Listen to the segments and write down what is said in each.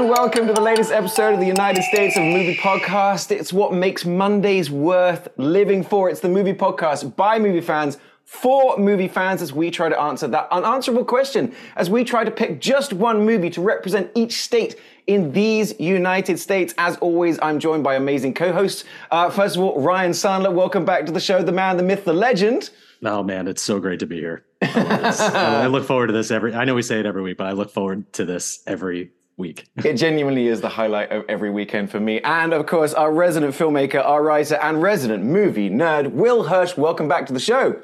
And welcome to the latest episode of the United States of Movie Podcast. It's what makes Mondays worth living for. It's the movie podcast by movie fans for movie fans as we try to answer that unanswerable question, as we try to pick just one movie to represent each state in these United States. As always, I'm joined by amazing co hosts. Uh, first of all, Ryan Sandler, welcome back to the show, the man, the myth, the legend. Oh man, it's so great to be here. I look forward to this every. I know we say it every week, but I look forward to this every week. it genuinely is the highlight of every weekend for me. And of course, our resident filmmaker, our writer, and resident movie nerd, Will Hirsch. Welcome back to the show.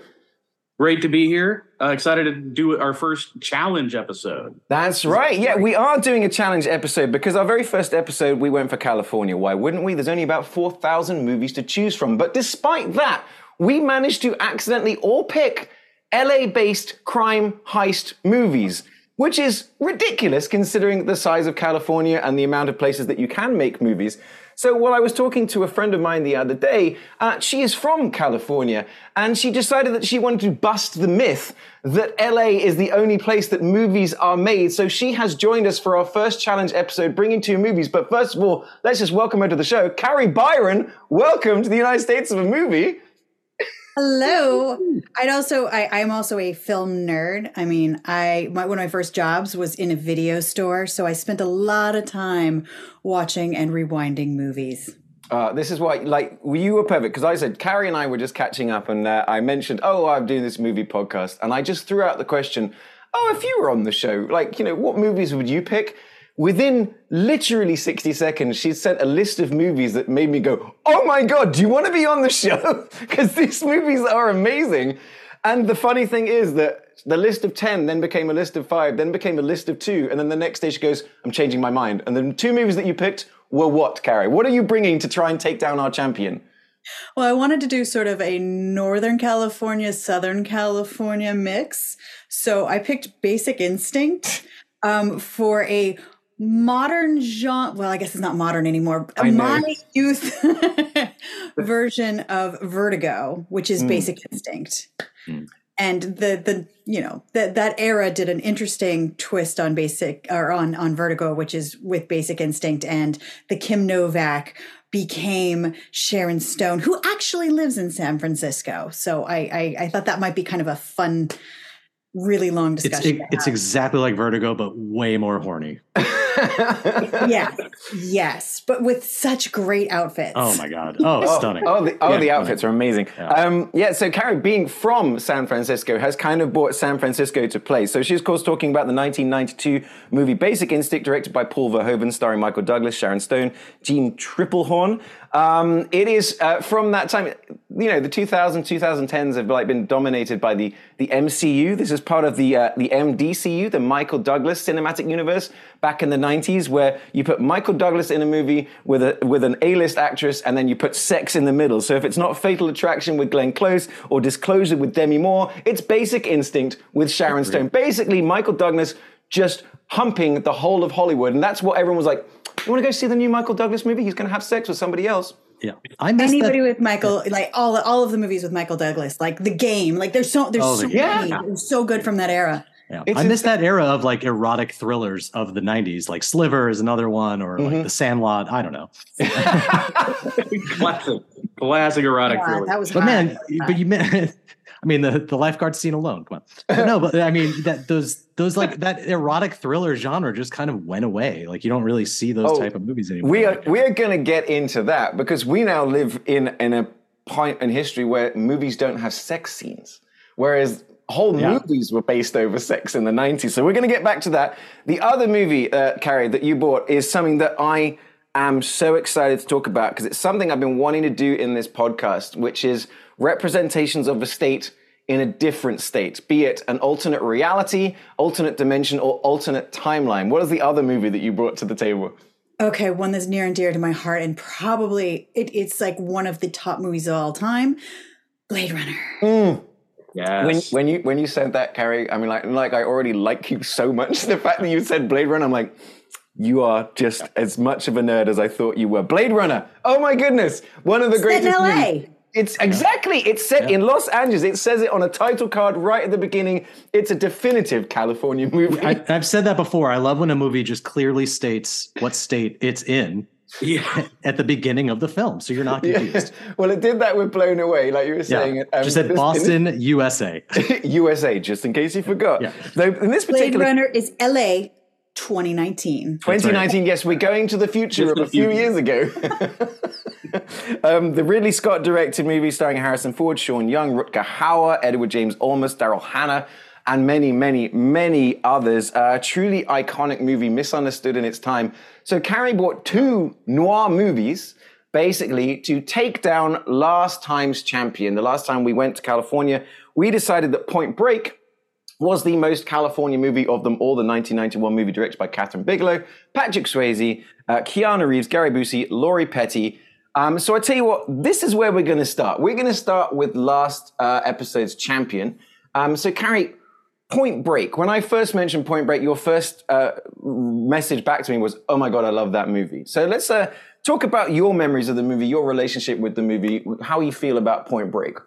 Great to be here. Uh, excited to do our first challenge episode. That's right. Yeah, we are doing a challenge episode because our very first episode we went for California. Why wouldn't we? There's only about 4,000 movies to choose from. But despite that, we managed to accidentally all pick LA based crime heist movies which is ridiculous considering the size of California and the amount of places that you can make movies. So while I was talking to a friend of mine the other day, uh, she is from California, and she decided that she wanted to bust the myth that LA is the only place that movies are made. So she has joined us for our first challenge episode, bringing two movies. But first of all, let's just welcome her to the show. Kari Byron, welcome to the United States of a Movie. Hello. I'd also I, I'm also a film nerd. I mean, I my, one of my first jobs was in a video store, so I spent a lot of time watching and rewinding movies. Uh, this is why, like, you were perfect because I said Kari and I were just catching up, and uh, I mentioned, "Oh, I'm doing this movie podcast," and I just threw out the question, "Oh, if you were on the show, like, you know, what movies would you pick?" Within literally 60 seconds, she sent a list of movies that made me go, Oh my God, do you want to be on the show? Because these movies are amazing. And the funny thing is that the list of 10 then became a list of five, then became a list of two. And then the next day she goes, I'm changing my mind. And the two movies that you picked were what, Kari? What are you bringing to try and take down our champion? Well, I wanted to do sort of a Northern California, Southern California mix. So I picked Basic Instinct um, for a modern genre well i guess it's not modern anymore my youth version of vertigo which is mm. basic instinct mm. and the the you know that that era did an interesting twist on basic or on on vertigo which is with basic instinct and the kim novak became sharon stone who actually lives in san francisco so i i, I thought that might be kind of a fun really long discussion it's, it, it's exactly like vertigo but way more horny yeah, yes, but with such great outfits. Oh my god! Oh, oh stunning! Oh, the, oh, yeah, the outfits are amazing. Yeah. Um, yeah. So Kari, being from San Francisco, has kind of brought San Francisco to play. So she's, of course, talking about the 1992 movie Basic Instinct, directed by Paul Verhoeven, starring Michael Douglas, Sharon Stone, Jeanne Tripplehorn. Um, it is uh, from that time, you know, the 2000s, 2010s have like been dominated by the the MCU. This is part of the uh, the MDCU, the Michael Douglas Cinematic Universe, back in the 90s, where you put Michael Douglas in a movie with a with an A-list actress, and then you put sex in the middle. So if it's not Fatal Attraction with Glenn Close or Disclosure with Demi Moore, it's Basic Instinct with Sharon Stone. Basically, Michael Douglas just humping the whole of Hollywood, and that's what everyone was like you want to go see the new Michael Douglas movie? He's going to have sex with somebody else. Yeah, I anybody that. with Michael, like all all of the movies with Michael Douglas, like The Game, like there's so there's oh, so yeah. many, they're so good from that era. Yeah. I miss that era of like erotic thrillers of the 90s, like Sliver is another one, or mm-hmm. like The Sandlot. I don't know. classic, classic erotic yeah, thriller. That was but hot. man, but you meant I mean, the the lifeguard scene alone. Come on. But no, but I mean that those those like that erotic thriller genre just kind of went away. Like you don't really see those oh, type of movies anymore. We are we are going to get into that because we now live in in a point in history where movies don't have sex scenes, whereas whole Yeah. movies were based over sex in the 90s. So we're going to get back to that. The other movie, uh, Kari, that you bought is something that I am so excited to talk about because it's something I've been wanting to do in this podcast, which is representations of a state in a different state, be it an alternate reality, alternate dimension, or alternate timeline. What is the other movie that you brought to the table? Okay, one that's near and dear to my heart, and probably it, it's like one of the top movies of all time Blade Runner. Mm. Yes. When, when you when you said that, Kari, I mean, like like I already like you so much. The fact that you said Blade Runner, I'm like, you are just as much of a nerd as I thought you were. Blade Runner. Oh my goodness, one of the Set in greatest. LA. movies. It's exactly. It's set in Los Angeles. It says it on a title card right at the beginning. It's a definitive California movie. I, I've said that before. I love when a movie just clearly states what state it's in yeah. at the beginning of the film, so you're not Yeah. confused. Well, it did that with Blown Away, like you were Yeah, saying. um, just said this- Boston, USA. USA, just in case you forgot. Yeah. Though in this particular Blade particular Runner is LA 2019. 2019, yes, we're going to the future of a few years ago. um, the Ridley Scott directed movie starring Harrison Ford, Sean Young, Rutger Hauer, Edward James Olmos, Daryl Hannah, and many, many, many others. Uh, a truly iconic movie, misunderstood in its time. So Kari bought two noir movies basically to take down last time's champion. The last time we went to California, we decided that Point Break was the most California movie of them all, the 1991 movie directed by Kathryn Bigelow, Patrick Swayze, uh, Keanu Reeves, Gary Busey, Lori Petty. Um, so I tell you what, this is where we're going to start. We're going to start with last uh, episode's champion. Um, so Kari, Point Break. When I first mentioned Point Break, your first uh, message back to me was, "Oh my god, I love that movie." So let's uh, talk about your memories of the movie, your relationship with the movie, how you feel about Point Break.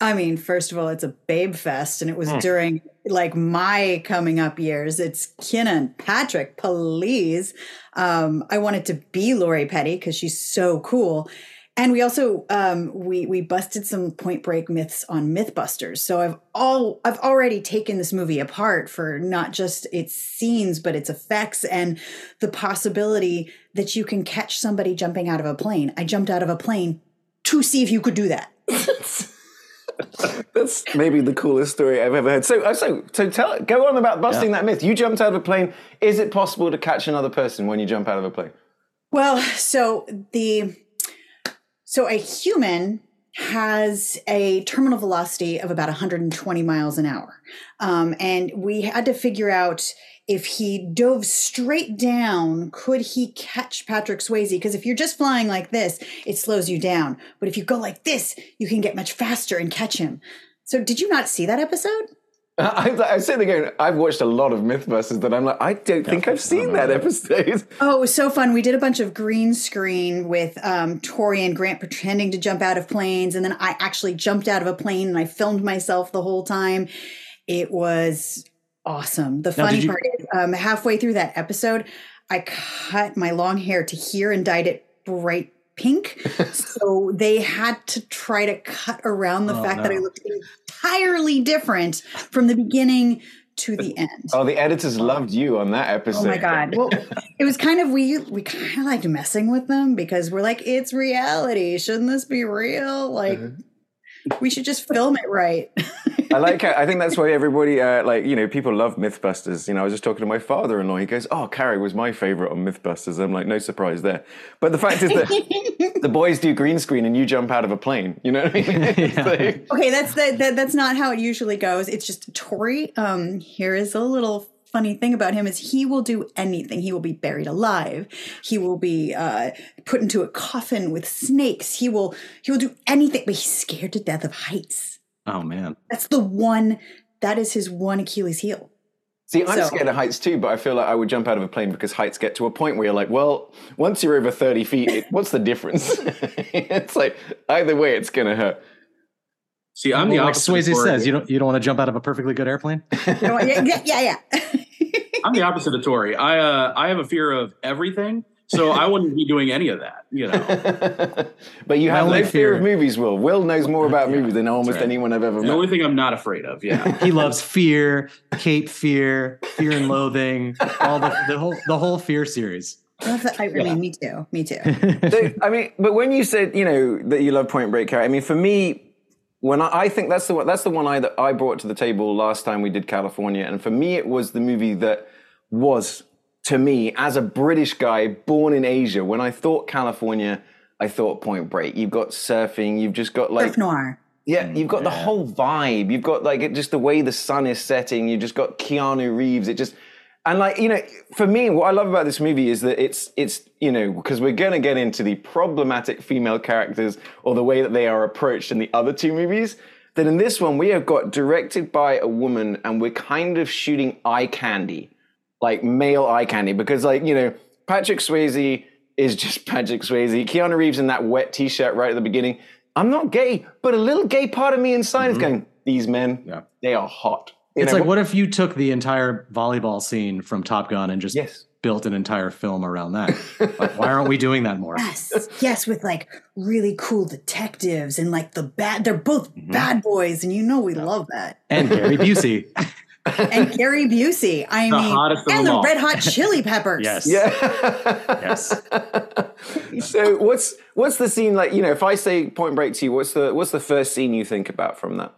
I mean, first of all, it's a babe fest, and it was during like my coming up years. It's Keanu, Patrick, please. Um, I wanted to be Lori Petty because she's so cool. And we also um, we we busted some Point Break myths on MythBusters. So I've all I've already taken this movie apart for not just its scenes but its effects and the possibility that you can catch somebody jumping out of a plane. I jumped out of a plane to see if you could do that. That's maybe the coolest story I've ever heard. So, uh, so, so tell, go on about busting that myth. You jumped out of a plane. Is it possible to catch another person when you jump out of a plane? Well, so the so a human has a terminal velocity of about 120 miles an hour, um, and we had to figure out if he dove straight down, could he catch Patrick Swayze? Because if you're just flying like this, it slows you down. But if you go like this, you can get much faster and catch him. So, did you not see that episode? I, I'm sitting there going, I've watched a lot of Mythbusters that I'm like, I don't think I've seen that episode. Oh, it was so fun. We did a bunch of green screen with um, Tory and Grant pretending to jump out of planes. And then I actually jumped out of a plane and I filmed myself the whole time. It was awesome. The Now, funny you- part is um, halfway through that episode, I cut my long hair to here and dyed it bright pink. so they had to try to cut around the Oh, fact that I looked entirely different from the beginning to the end. Oh, the editors loved you on that episode. Oh my god! Well, it was kind of we we kind of liked messing with them because we're like, it's reality. Shouldn't this be real? Like, we should just film it right. I like. How, I think that's why everybody, uh, like you know, people love MythBusters. You know, I was just talking to my father-in-law. He goes, "Oh, Kari was my favorite on MythBusters." I'm like, no surprise there. But the fact is that the boys do green screen and you jump out of a plane. You know what I mean? It's like- okay, that's that, that. That's not how it usually goes. It's just Tory. Um, here is a little funny thing about him is he will do anything. He will be buried alive. He will be uh, put into a coffin with snakes. He will he will do anything. But he's scared to death of heights. Oh man. That's the one. That is his one Achilles heel. See, I'm So- scared of heights too, but I feel like I would jump out of a plane because heights get to a point where you're like, well, once you're over 30 feet, it, what's the difference? it's like either way, it's gonna hurt. See, I'm the Well, like opposite. of Swayze says, you don't you don't want to jump out of a perfectly good airplane. You know what? yeah, yeah, yeah. yeah. I'm the opposite of Tory. I uh, I have a fear of everything, so I wouldn't be doing any of that. You know, but you My have no only fear of movies, Will. Will knows more about movies than almost right. anyone I've ever met. the met. only thing I'm not afraid of. Yeah, He loves fear, Cape Fear, Fear and Loathing, all the, the whole the whole Fear series. Well, that- I, I mean, me too. Me too. So, I mean, but when you said, you know, that you love Point Break, Kari, I mean, for me, when I, I think that's the one, that's the one I that I brought to the table last time we did California, and for me it was the movie that was to me as a British guy born in Asia. When I thought California, I thought Point Break. You've got surfing. You've just got like Surf noir. yeah, mm, you've got the whole vibe. You've got like it, just the way the sun is setting. You've just got Keanu Reeves. It just and like you know, for me, what I love about this movie is that it's it's you know because we're gonna get into the problematic female characters or the way that they are approached in the other two movies. That in this one we have got directed by a woman, and we're kind of shooting eye candy, like male eye candy, because like you know Patrick Swayze is just Patrick Swayze. Keanu Reeves in that wet t-shirt right at the beginning. I'm not gay, but a little gay part of me inside is going, these men, Mm-hmm. Yeah. they are hot. You It's know, like, what if you took the entire volleyball scene from Top Gun and just Yes. built an entire film around that? Like, why aren't we doing that more? Yes, yes, with like really cool detectives and like the bad. They're both Mm-hmm. bad boys, and you know we love that. And Gary Busey. And Gary Busey, I The mean, and the all. Red Hot Chili Peppers. Yes. Yeah. Yes. so what's what's the scene like? You know, if I say Point Break to you, what's the what's the first scene you think about from that?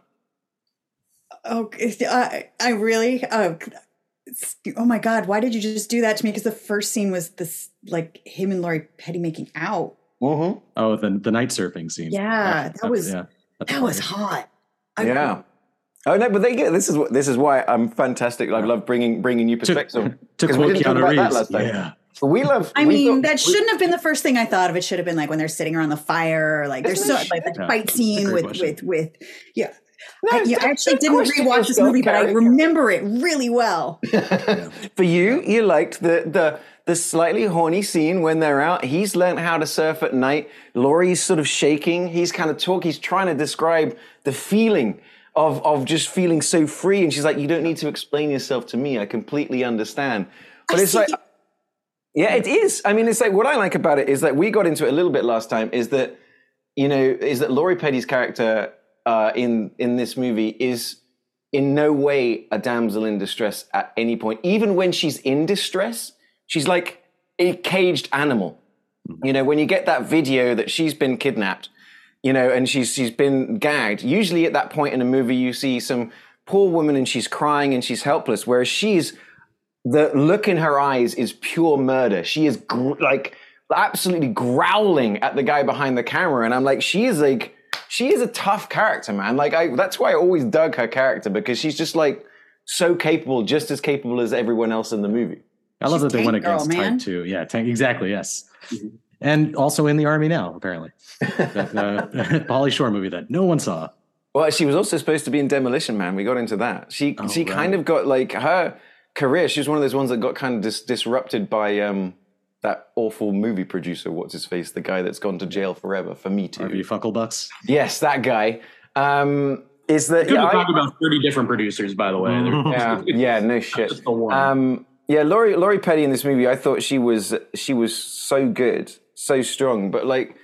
Oh, I, I really. Uh, oh my God! Why did you just do that to me? Because the first scene was this, like him and Lori Petty making out. Mm-hmm. Oh, the the night surfing scene. Yeah, that was- yeah. That's That was hot. I- Yeah. Oh no, but they get this is what this is why I'm fantastic. I love bringing bringing new To, perspective. to 'Cause we quote didn't talk Keanu about that last time. Yeah. We love. I we mean, thought- that we- shouldn't have been the first thing I thought of. It should have been like when they're sitting around the fire, or like there's so like the Yeah. fight scene with question. with with yeah. No, I, yeah, I don't- actually don't didn't question rewatch this yourself, movie, but I remember it really well. For you, you liked the the the slightly horny scene when they're out. He's learned how to surf at night. Lori's sort of shaking. He's kind of talk. He's trying to describe the feeling of of just feeling so free. And she's like, "You don't need to explain yourself to me. I completely understand." But I it's see. like, yeah, it is. I mean, it's like what I like about it is that we got into it a little bit last time. Is that you know is that Lori Petty's character uh, in in this movie is in no way a damsel in distress at any point. Even when she's in distress, she's like a caged animal. You know, when you get that video that she's been kidnapped, you know, and she's she's been gagged. Usually at that point in a movie, you see some poor woman and she's crying and she's helpless, whereas she's the look in her eyes is pure murder. She is gr- like absolutely growling at the guy behind the camera, and I'm like, she is like, she is a tough character, man. Like, I that's why I always dug her character because she's just like so capable, just as capable as everyone else in the movie. I love She's that they went tank girl, against man. type two. Yeah, tank, exactly. Yes. And also in the army now, apparently. the, uh, Pauly Shore movie that no one saw. Well, she was also supposed to be in Demolition Man. We got into that. She Oh, she right. kind of got like her career. She was one of those ones that got kind of dis- disrupted by um, that awful movie producer. What's his face? The guy that's gone to jail forever for Me Too. RV Funklebucks. Yes, that guy. Um, is that Could yeah, have I- talked about 30 different producers, by the way. Yeah, yeah, no shit. Just the one. Um, yeah, Lori Lori Petty in this movie, I thought she was she was so good, so strong. But like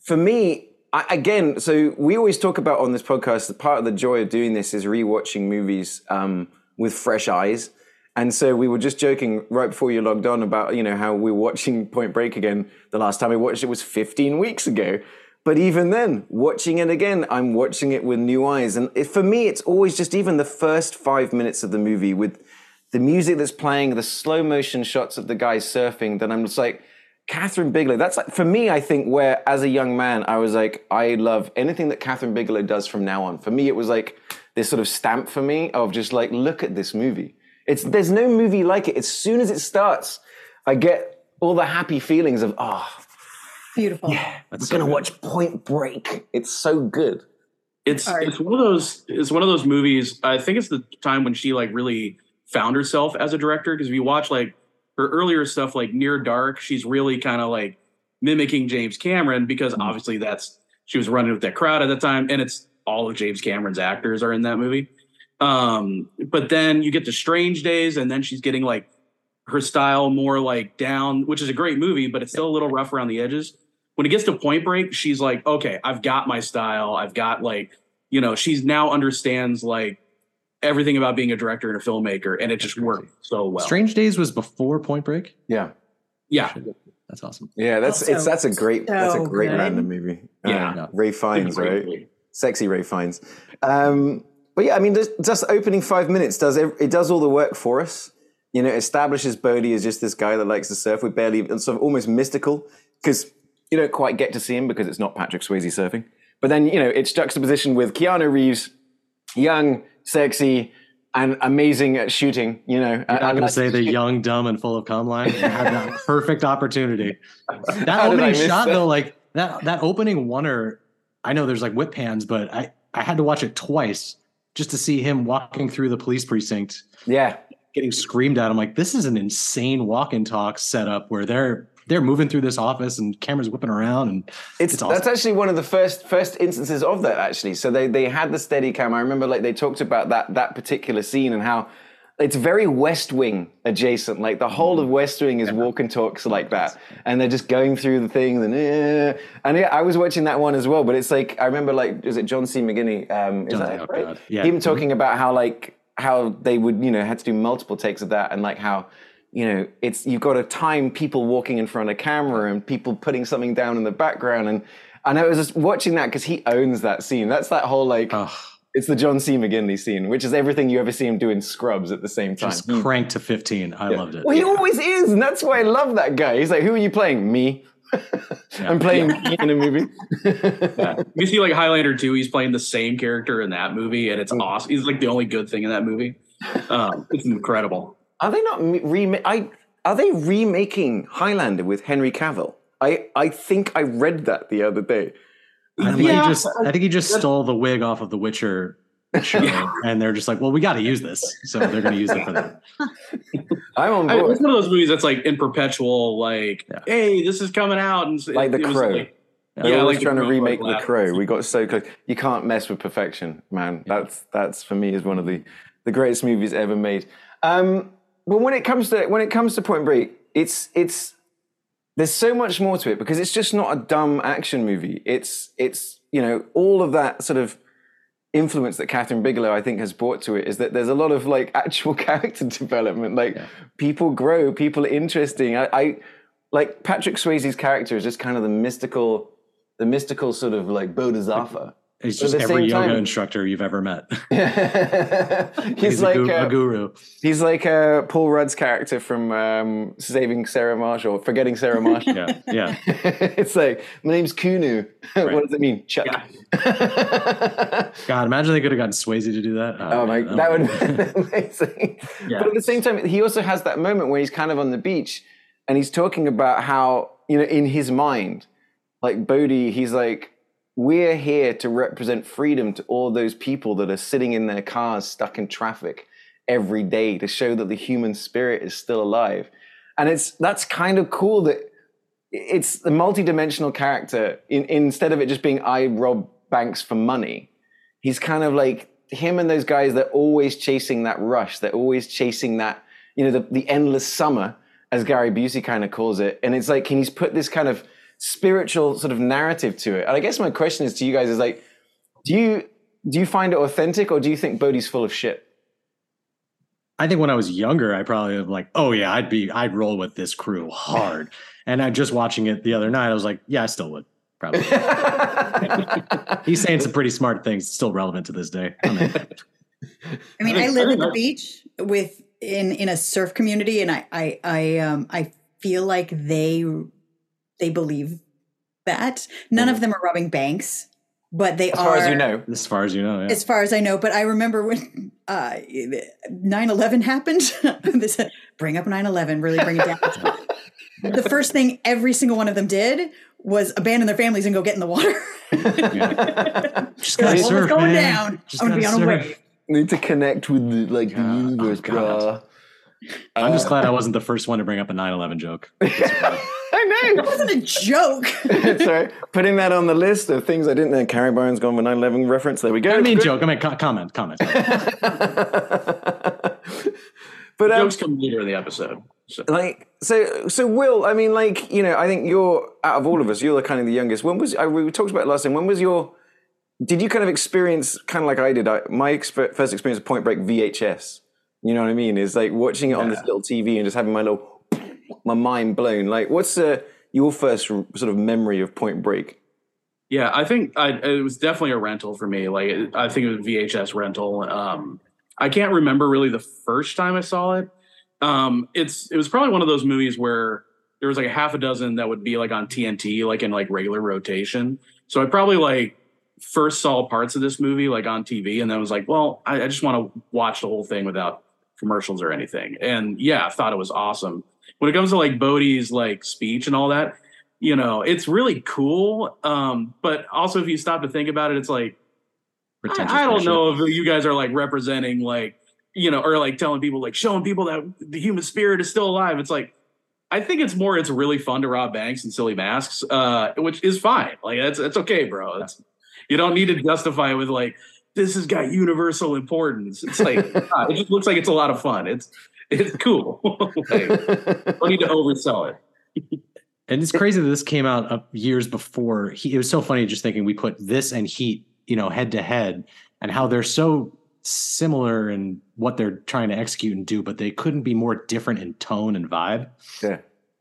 for me, I, again, so we always talk about on this podcast that part of the joy of doing this is rewatching movies um, with fresh eyes. And so we were just joking right before you logged on about you know how we were watching Point Break again. The last time we watched it was 15 weeks ago. But even then, watching it again, I'm watching it with new eyes. And it, for me, it's always just even the first five minutes of the movie with the music that's playing, the slow motion shots of the guy surfing, that I'm just like, Kathryn Bigelow. That's like, for me, I think, where as a young man, I was like, I love anything that Kathryn Bigelow does from now on. For me, it was like this sort of stamp for me of just like, look at this movie. It's, there's no movie like it. As soon as it starts, I get all the happy feelings of, oh, Beautiful. we're going to watch Point Break. It's so good. it's Sorry. it's one of those it's one of those movies. I think it's the time when she like really found herself as a director because if you watch like her earlier stuff like Near Dark, she's really kind of like mimicking James Cameron because mm-hmm. obviously that's she was running with that crowd at the time, and it's all of James Cameron's actors are in that movie. Um, but then you get to Strange Days, and then she's getting like her style more like down, which is a great movie, but it's still a little rough around the edges. When it gets to Point Break, she's like, okay, I've got my style. I've got like, you know, she's now understands like everything about being a director and a filmmaker, and it just worked so well. Strange Days was before Point Break. Yeah. yeah, That's awesome. Yeah, that's Also, it's that's a great that's a great good. random movie. Uh, Yeah. Ralph Fiennes, right? Great. sexy Ralph Fiennes. Um, but yeah, I mean, just, just opening five minutes does it does all the work for us. You know, establishes Bodhi as just this guy that likes to surf. We barely, sort of almost mystical because you don't quite get to see him because it's not Patrick Swayze surfing. But then you know, it's juxtaposition with Keanu Reeves, young, sexy, and amazing at shooting. You know, I'm not going to say the young, dumb, and full of cum line. had that perfect opportunity. That opening shot, that? though, like that that opening oneer. I know there's like whip pans, but I I had to watch it twice just to see him walking through the police precinct. Yeah, getting screamed at. I'm like, this is an insane walk and talk setup where they're they're moving through this office and cameras whipping around and it's, it's awesome. that's actually one of the first first instances of that actually so they they had the steady cam i remember like they talked about that that particular scene and how it's very West Wing adjacent. Like the whole of West Wing is walk and talks like that, and they're just going through the thing. And eh. and yeah, I was watching that one as well. But it's like I remember like is it John C. McGinley? Um, is John, that oh right? Yeah. Him talking about how like how they would you know had to do multiple takes of that, and like how you know, it's you've got to time people walking in front of camera and people putting something down in the background. And and I was just watching that because he owns that scene. That's that whole like. It's the John C. McGinley scene, which is everything you ever see him do in Scrubs at the same time. Just cranked to 15. I yeah. loved it. Well, he always is. And that's why I love that guy. He's like, who are you playing? Me. yeah. I'm playing yeah. in a movie. yeah. You see, like Highlander 2, he's playing the same character in that movie, and it's mm. awesome. He's like the only good thing in that movie. Um, it's incredible. Are they not remake? I are they remaking Highlander with Henry Cavill? I I think I read that the other day. I think yeah. he just I think he just stole the wig off of The Witcher show, yeah. and they're just like, well, we got to use this, so they're going to use it for that. I'm on board. I, it's one of those movies that's like in perpetual, like, yeah. hey, this is coming out, and like The Crow. Like, they're yeah, always like trying to remake The Crow. We got so close. You can't mess with perfection, man. That's that's for me is one of the the greatest movies ever made. Um, but when it comes to when it comes to Point Break, it's it's there's so much more to it because it's just not a dumb action movie. It's it's you know all of that sort of influence that Kathryn Bigelow I think has brought to it is that there's a lot of like actual character development. Like yeah. people grow, people are interesting. I, I like Patrick Swayze's character is just kind of the mystical, the mystical sort of like bodhisattva. He's just every yoga time, instructor you've ever met. he's, he's, like a, a, guru. He's like a Paul Rudd's character from um, Saving Sarah Marshall, or Forgetting Sarah Marshall. yeah, yeah. it's like my name's Kunu. Right. what does it mean, Chuck? Yeah. God, imagine they could have gotten Swayze to do that. Oh, oh my, that, that would be amazing. Yeah. But at the same time, he also has that moment where he's kind of on the beach and he's talking about how you know in his mind, like Bodhi, he's like we're here to represent freedom to all those people that are sitting in their cars stuck in traffic every day to show that the human spirit is still alive. And it's that's kind of cool that it's the multi-dimensional character in, instead of it just being I rob banks for money. He's kind of like him and those guys they're always chasing that rush. They're always chasing that, you know, the, the endless summer, as Gary Busey kind of calls it. And it's like, can he's put this kind of spiritual sort of narrative to it. And I guess my question is to you guys is like, do you do you find it authentic or do you think Bodhi's full of shit? I think when I was younger, I probably was like, oh yeah, I'd be I'd roll with this crew hard. and I just watching it the other night, I was like, yeah, I still would. Probably. He's saying some pretty smart things, still relevant to this day. I mean, I, mean, I live at the beach with in in a surf community, and I I I um I feel like they they believe that. None mm. of them are robbing banks, but they as are. As far as you know. As far as you know, yeah. As far as I know. But I remember when uh, 9-11 happened. this, bring up 9-11, really bring it down. the first thing every single one of them did was abandon their families and go get in the water. Just gotta like, surf, going man. down. Just I'm gonna be on a wave. Need to connect with the like the universe, oh, I'm just glad I wasn't the first one to bring up a 9/11 joke. I know. It wasn't a joke. Sorry. Putting that on the list of things I didn't know. Kari Byron's gone with 9 11 reference. There we go. I mean, joke. I mean, co- comment, comment. but um, jokes come later in the episode. So. Like so, so Will. I mean, like you know, I think you're out of all of us. You're the kind of the youngest. When was I, we talked about it last time? When was your? Did you kind of experience kind of like I did? I, my exper- first experience of Point Break VHS. You know what I mean? Is like watching it on this little TV and just having my little my mind blown. Like, what's uh, your first sort of memory of Point Break? Yeah, I think I, it was definitely a rental for me. Like I think it was VHS rental. Um, I can't remember really the first time I saw it. Um, it's it was probably one of those movies where there was like a half a dozen that would be like on TNT, like in like regular rotation. So I probably like first saw parts of this movie like on TV, and then was like, well, I, I just want to watch the whole thing without commercials or anything. And yeah, I thought it was awesome. When it comes to like Bodhi's like speech and all that, you know, it's really cool. Um, but also if you stop to think about it, it's like I, I don't know if you guys are like representing like you know, or like telling people like showing people that the human spirit is still alive. It's like I think it's more it's really fun to rob banks and silly masks, uh, which is fine. Like that's that's okay, bro. That's you don't need to justify it with like this has got universal importance. It's like it just looks like it's a lot of fun. It's it's cool. like, don't need to oversell it. and it's crazy that this came out uh, years before. He, it was so funny just thinking we put this and Heat, you know, head to head, and how they're so similar in what they're trying to execute and do, but they couldn't be more different in tone and vibe. Yeah.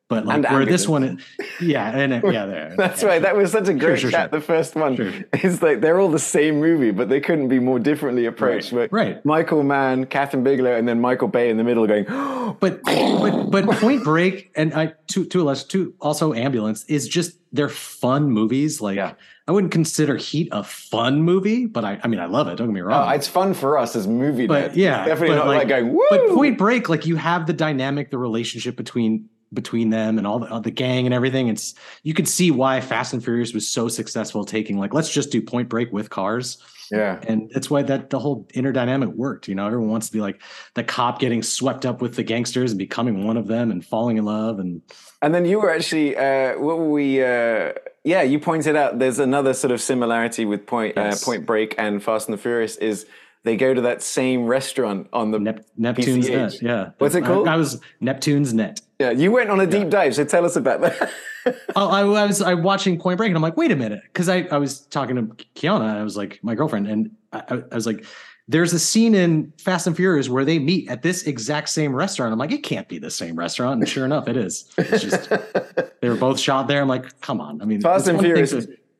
But like and where this one, yeah, and yeah, there. That's yeah, right. That was such a great sure, sure, chat. Sure. The first one sure. is like they're all the same movie, but they couldn't be more differently approached. Right. right. Michael Mann, Kathryn Bigelow, and then Michael Bay in the middle, going. but but but Point Break and I two two less two also Ambulance is just they're fun movies. Like yeah. I wouldn't consider Heat a fun movie, but I I mean I love it. Don't get me wrong. Oh, it's fun for us as movie. But yeah, definitely but not like, like going. Woo! But Point Break, like you have the dynamic, the relationship between between them and all the, all the gang and everything. It's you could see why Fast and Furious was so successful taking like let's just do Point Break with cars. Yeah. And that's why that the whole inner dynamic worked. You know, everyone wants to be like the cop getting swept up with the gangsters and becoming one of them and falling in love and And then you were actually uh what were we uh yeah, you pointed out there's another sort of similarity with Point uh, yes. uh, Point Break and Fast and the Furious is they go to that same restaurant on the Nep- Neptune's PCH. Net. Yeah. What's it called? I, I, was Neptune's Net. Yeah, you went on a deep yeah. dive. So tell us about that. oh, I, I, was I watching Point Break and I'm like, wait a minute, because I, I was talking to Kiana and I was like, my girlfriend, and I, I was like, there's a scene in Fast and Furious where they meet at this exact same restaurant. I'm like, it can't be the same restaurant, and sure enough, it is. It's just they were both shot there. I'm like, come on. I mean, Fast and Furious.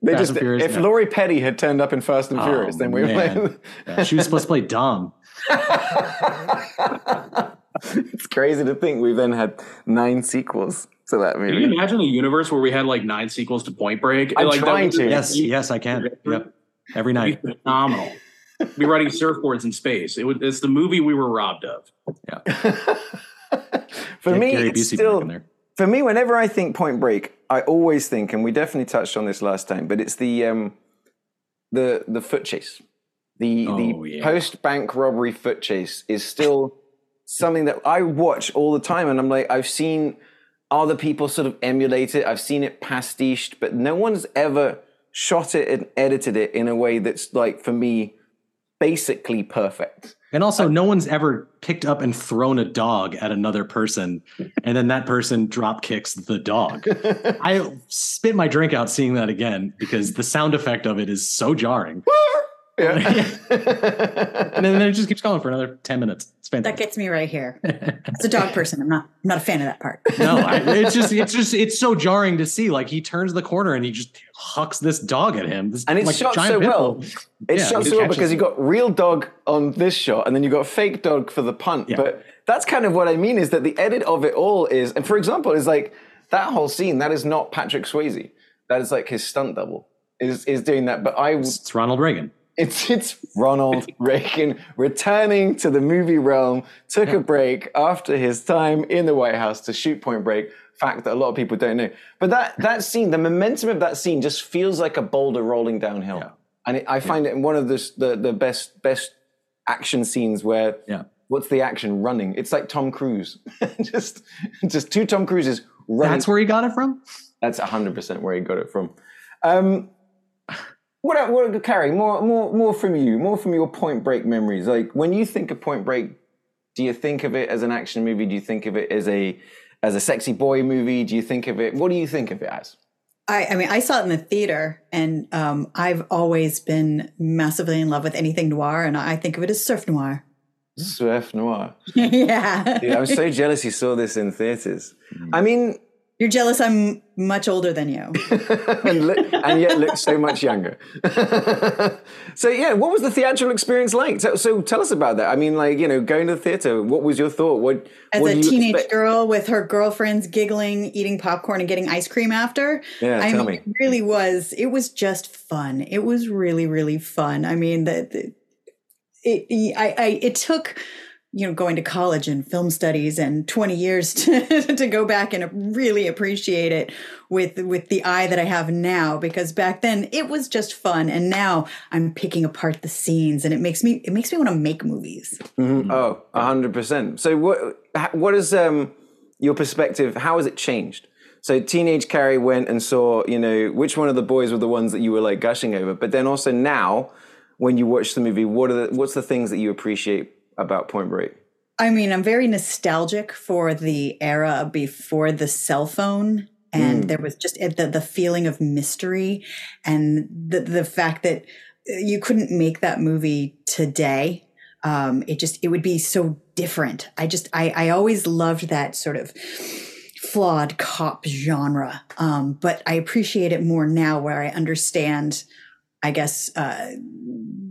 They Fast just Furious, if no. Lori Petty had turned up in Fast and oh, Furious, then we were playing. yeah, she was supposed to play Dom. it's crazy to think we've then had nine sequels to that movie. Can you imagine a universe where we had like nine sequels to Point Break? I'm like, trying to. Yes, yes, I can. Yep, every night. phenomenal. be riding surfboards in space. It was, it's the movie we were robbed of. Yeah. For me, it's still for me, whenever I think Point Break, I always think, and we definitely touched on this last time, but it's the um, the the foot chase, the oh, the yeah. post bank robbery foot chase is still something that I watch all the time, and I'm like, I've seen other people sort of emulate it, I've seen it pastiched, but no one's ever shot it and edited it in a way that's like for me basically perfect. And also, no one's ever picked up and thrown a dog at another person, and then that person drop kicks the dog. I spit my drink out seeing that again because the sound effect of it is so jarring. Yeah. and then it just keeps going for another 10 minutes. It's fantastic. That gets me right here. As a dog person, I'm not I'm not a fan of that part. no, I, it's just it's just it's so jarring to see. Like he turns the corner and he just hucks this dog at him. This, and it's like, shot so well. It's yeah, shot so well because you got real dog on this shot and then you got fake dog for the punt. Yeah. But that's kind of what I mean is that the edit of it all is, and for example, is like that whole scene, that is not Patrick Swayze. That is like his stunt double is is doing that. But I It's Ronald Reagan. It's it's Ronald Reagan returning to the movie realm. Took a break after his time in the White House to shoot Point Break. Fact that a lot of people don't know. But that that scene, the momentum of that scene, just feels like a boulder rolling downhill. Yeah. And it, I find yeah. it one of the, the the best best action scenes where yeah. what's the action running? It's like Tom Cruise, just just two Tom Cruises running. That's where he got it from. That's hundred percent where he got it from. Um, what, what, Kari, more, more, more from you, more from your Point Break memories. Like when you think of Point Break, do you think of it as an action movie? Do you think of it as a, as a sexy boy movie? Do you think of it? What do you think of it as? I, I mean, I saw it in the theater, and um, I've always been massively in love with anything noir, and I think of it as surf noir. Surf noir. yeah. Dude, I'm so jealous you saw this in theaters. Mm. I mean, You're jealous I'm much older than you. and, and yet look so much younger. so yeah, what was the theatrical experience like? So, so, tell us about that. I mean, like you know, going to the theater. What was your thought? What as what a teenage expect? girl with her girlfriends giggling, eating popcorn, and getting ice cream after? Yeah, I tell mean, me. It really was. It was just fun. It was really, really fun. I mean, the, the it, I, I, it took you know going to college and film studies and 20 years to, to go back and really appreciate it with with the eye that I have now because back then it was just fun and now I'm picking apart the scenes and it makes me it makes me want to make movies. Mm-hmm. Oh, 100%. So what what is um your perspective how has it changed? So teenage Kari went and saw, you know, which one of the boys were the ones that you were like gushing over, but then also now when you watch the movie, what are the, what's the things that you appreciate about Point Break? I mean, I'm very nostalgic for the era before the cell phone. And mm. there was just the, the feeling of mystery and the, the fact that you couldn't make that movie today. Um, it just, it would be so different. I just, I, I always loved that sort of flawed cop genre. Um, but I appreciate it more now where I understand, I guess, uh,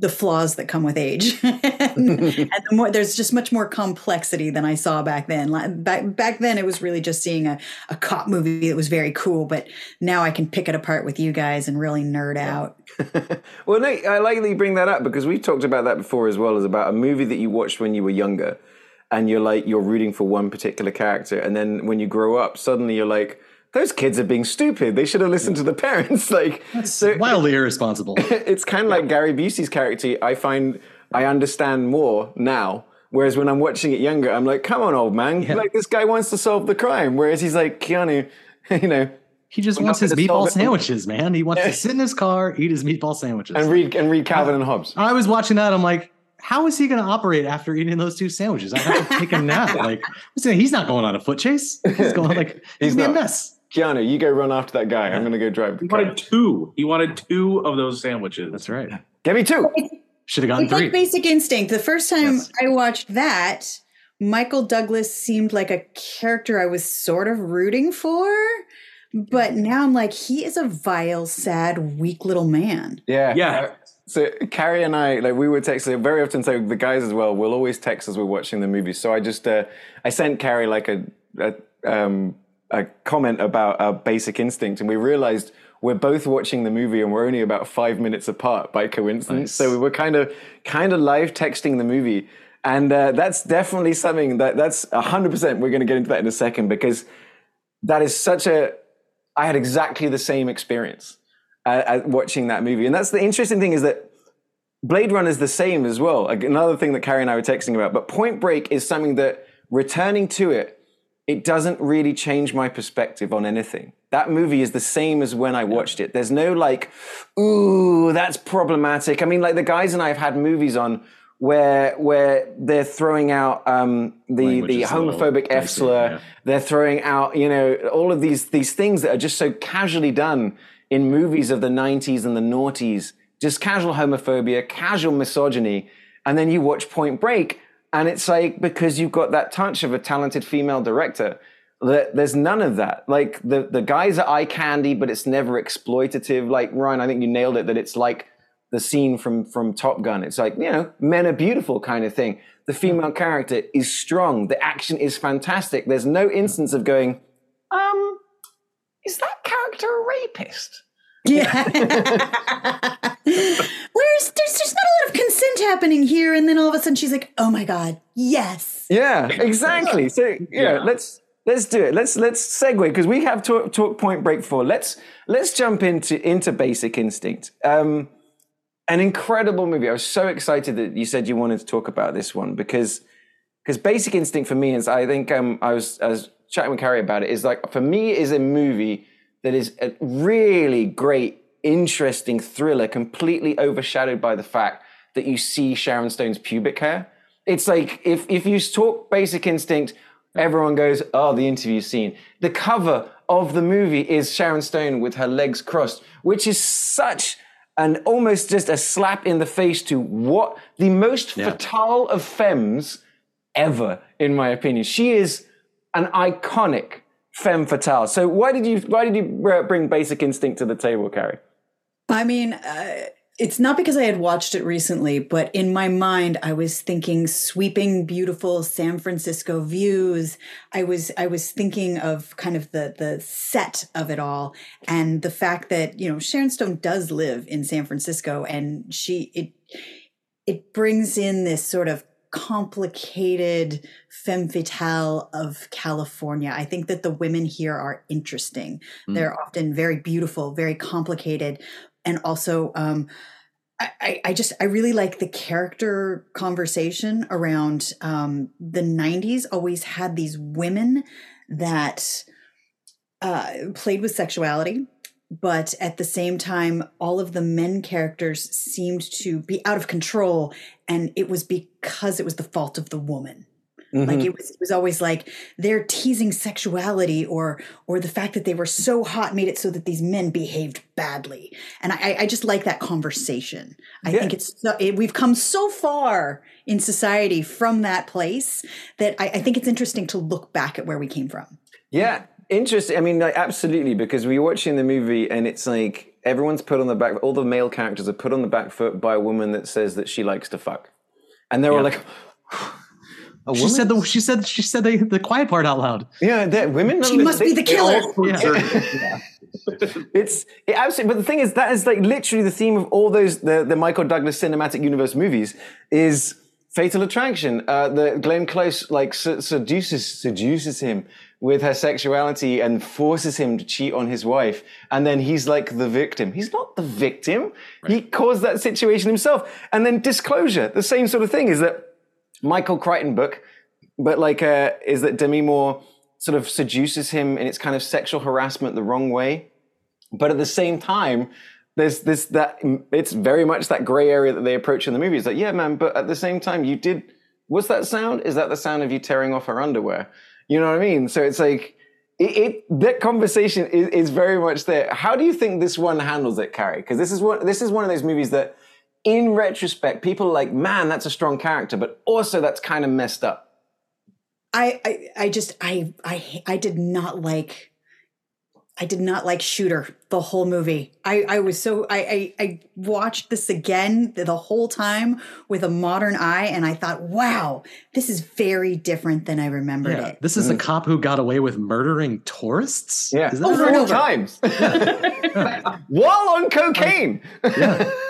the flaws that come with age and, and the more there's just much more complexity than i saw back then back, back then it was really just seeing a, a cop movie that was very cool but now i can pick it apart with you guys and really nerd out well Nate, i like that you bring that up because we've talked about that before as well as about a movie that you watched when you were younger and you're like you're rooting for one particular character and then when you grow up suddenly you're like those kids are being stupid. They should have listened to the parents. Like That's so, wildly irresponsible. It's kind of like Gary Busey's character. I find I understand more now. Whereas when I'm watching it younger, I'm like, come on, old man. Yeah. Like this guy wants to solve the crime. Whereas he's like, Keanu, you know. He just wants his meatball sandwiches, man. He wants yeah. to sit in his car, eat his meatball sandwiches. And read and read Calvin and Hobbes. I was watching that, I'm like, how is he going to operate after eating those two sandwiches? I have to take a nap. Like, he's not going on a foot chase. He's going like he's, he's a mess. Keanu, you go run after that guy. I'm going to go drive. The he car. wanted two. He wanted two of those sandwiches. That's right. Give me two. Should have gotten it's three. Like Basic Instinct. The first time yes. I watched that, Michael Douglas seemed like a character I was sort of rooting for. But now I'm like, he is a vile, sad, weak little man. Yeah. Yeah. Uh, so Kari and I, like we would text very often. So the guys as well, we'll always text as we're watching the movie. So I just, uh, I sent Kari like a, a um, a comment about our basic instinct, and we realized we're both watching the movie and we're only about five minutes apart by coincidence. Nice. So we were kind of kind of live texting the movie, and uh, that's definitely something that that's hundred percent. We're going to get into that in a second because that is such a. I had exactly the same experience uh, watching that movie, and that's the interesting thing is that Blade Runner is the same as well. Another thing that Kari and I were texting about, but Point Break is something that returning to it it doesn't really change my perspective on anything. That movie is the same as when I watched it. There's no like, ooh, that's problematic. I mean, like the guys and I have had movies on where where they're throwing out um, the the homophobic F slur. Yeah. They're throwing out you know all of these these things that are just so casually done in movies of the 90s and the noughties. Just casual homophobia, casual misogyny, and then you watch Point Break and it's like because you've got that touch of a talented female director, that there's none of that. Like the the guys are eye candy, but it's never exploitative. Like Ryan, I think you nailed it. That it's like the scene from from Top Gun. It's like you know, men are beautiful kind of thing. The female character is strong. The action is fantastic. There's no instance of going, um, is that character a rapist? Yeah. Whereas there's just not a lot of consent happening here, and then all of a sudden she's like, "Oh my god, yes." Yeah, exactly. So yeah, yeah. let's let's do it. Let's let's segue because we have talk, talk Point Break for. Let's let's jump into into Basic Instinct. Um, an incredible movie. I was so excited that you said you wanted to talk about this one because because Basic Instinct for me is I think um, I was I was chatting with Kari about it is like for me is a movie that is a really great, interesting thriller, completely overshadowed by the fact that you see Sharon Stone's pubic hair. It's like if if you talk Basic Instinct, everyone goes, "Oh, the interview scene." The cover of the movie is Sharon Stone with her legs crossed, which is such an almost just a slap in the face to what the most yeah. fatale of femmes ever, in my opinion. She is an iconic femme fatale. So why did you why did you bring Basic Instinct to the table, Kari? I mean, uh, it's not because I had watched it recently, but in my mind, I was thinking sweeping, beautiful San Francisco views. I was I was thinking of kind of the the set of it all, and the fact that you know Sharon Stone does live in San Francisco, and she it it brings in this sort of complicated femme fatale of California. I think that the women here are interesting. Mm. They're often very beautiful, very complicated, and also um, I, I, just I really like the character conversation around um, the '90s. Always had these women that uh, played with sexuality, but at the same time, all of the men characters seemed to be out of control, and it was because it was the fault of the woman. Mm-hmm. Like it was, it was always like they're teasing sexuality or or the fact that they were so hot made it so that these men behaved badly. And I, I just like that conversation. I yeah. think it's it, we've come so far in society from that place that I, I think it's interesting to look back at where we came from. Yeah, interesting. I mean, like, absolutely, because we are watching the movie and it's like everyone's put on the back. All the male characters are put on the back foot by a woman that says that she likes to fuck, and they're all like she said the she said she said the, the quiet part out loud. Yeah, that women. She must they, be the killer. Yeah. it's it absolutely. But the thing is, that is like literally the theme of all those the the Michael Douglas cinematic universe movies is Fatal Attraction. Uh, the Glenn Close like seduces seduces him with her sexuality and forces him to cheat on his wife, and then he's like the victim. He's not the victim. Right. He caused that situation himself. And then Disclosure, the same sort of thing is that Michael Crichton book, but like uh, is that Demi Moore sort of seduces him in it's kind of sexual harassment the wrong way, but at the same time. There's this that it's very much that gray area that they approach in the movie. It's like, yeah, man, but at the same time, you did. What's that sound? Is that the sound of you tearing off her underwear? You know what I mean? So it's like it, it, that conversation is, is, very much there. How do you think this one handles it, Kari? Because this is one this is one of those movies that in retrospect, people are like, man, that's a strong character, but also that's kind of messed up. I, I, I just, I, I, I did not like, I did not like Shooter the whole movie. I, I was so, I, I, I watched this again the whole time with a modern eye, and I thought, wow, this is very different than I remembered yeah. it. This is mm. a cop who got away with murdering tourists. Yeah, over and over times, while on cocaine. Yeah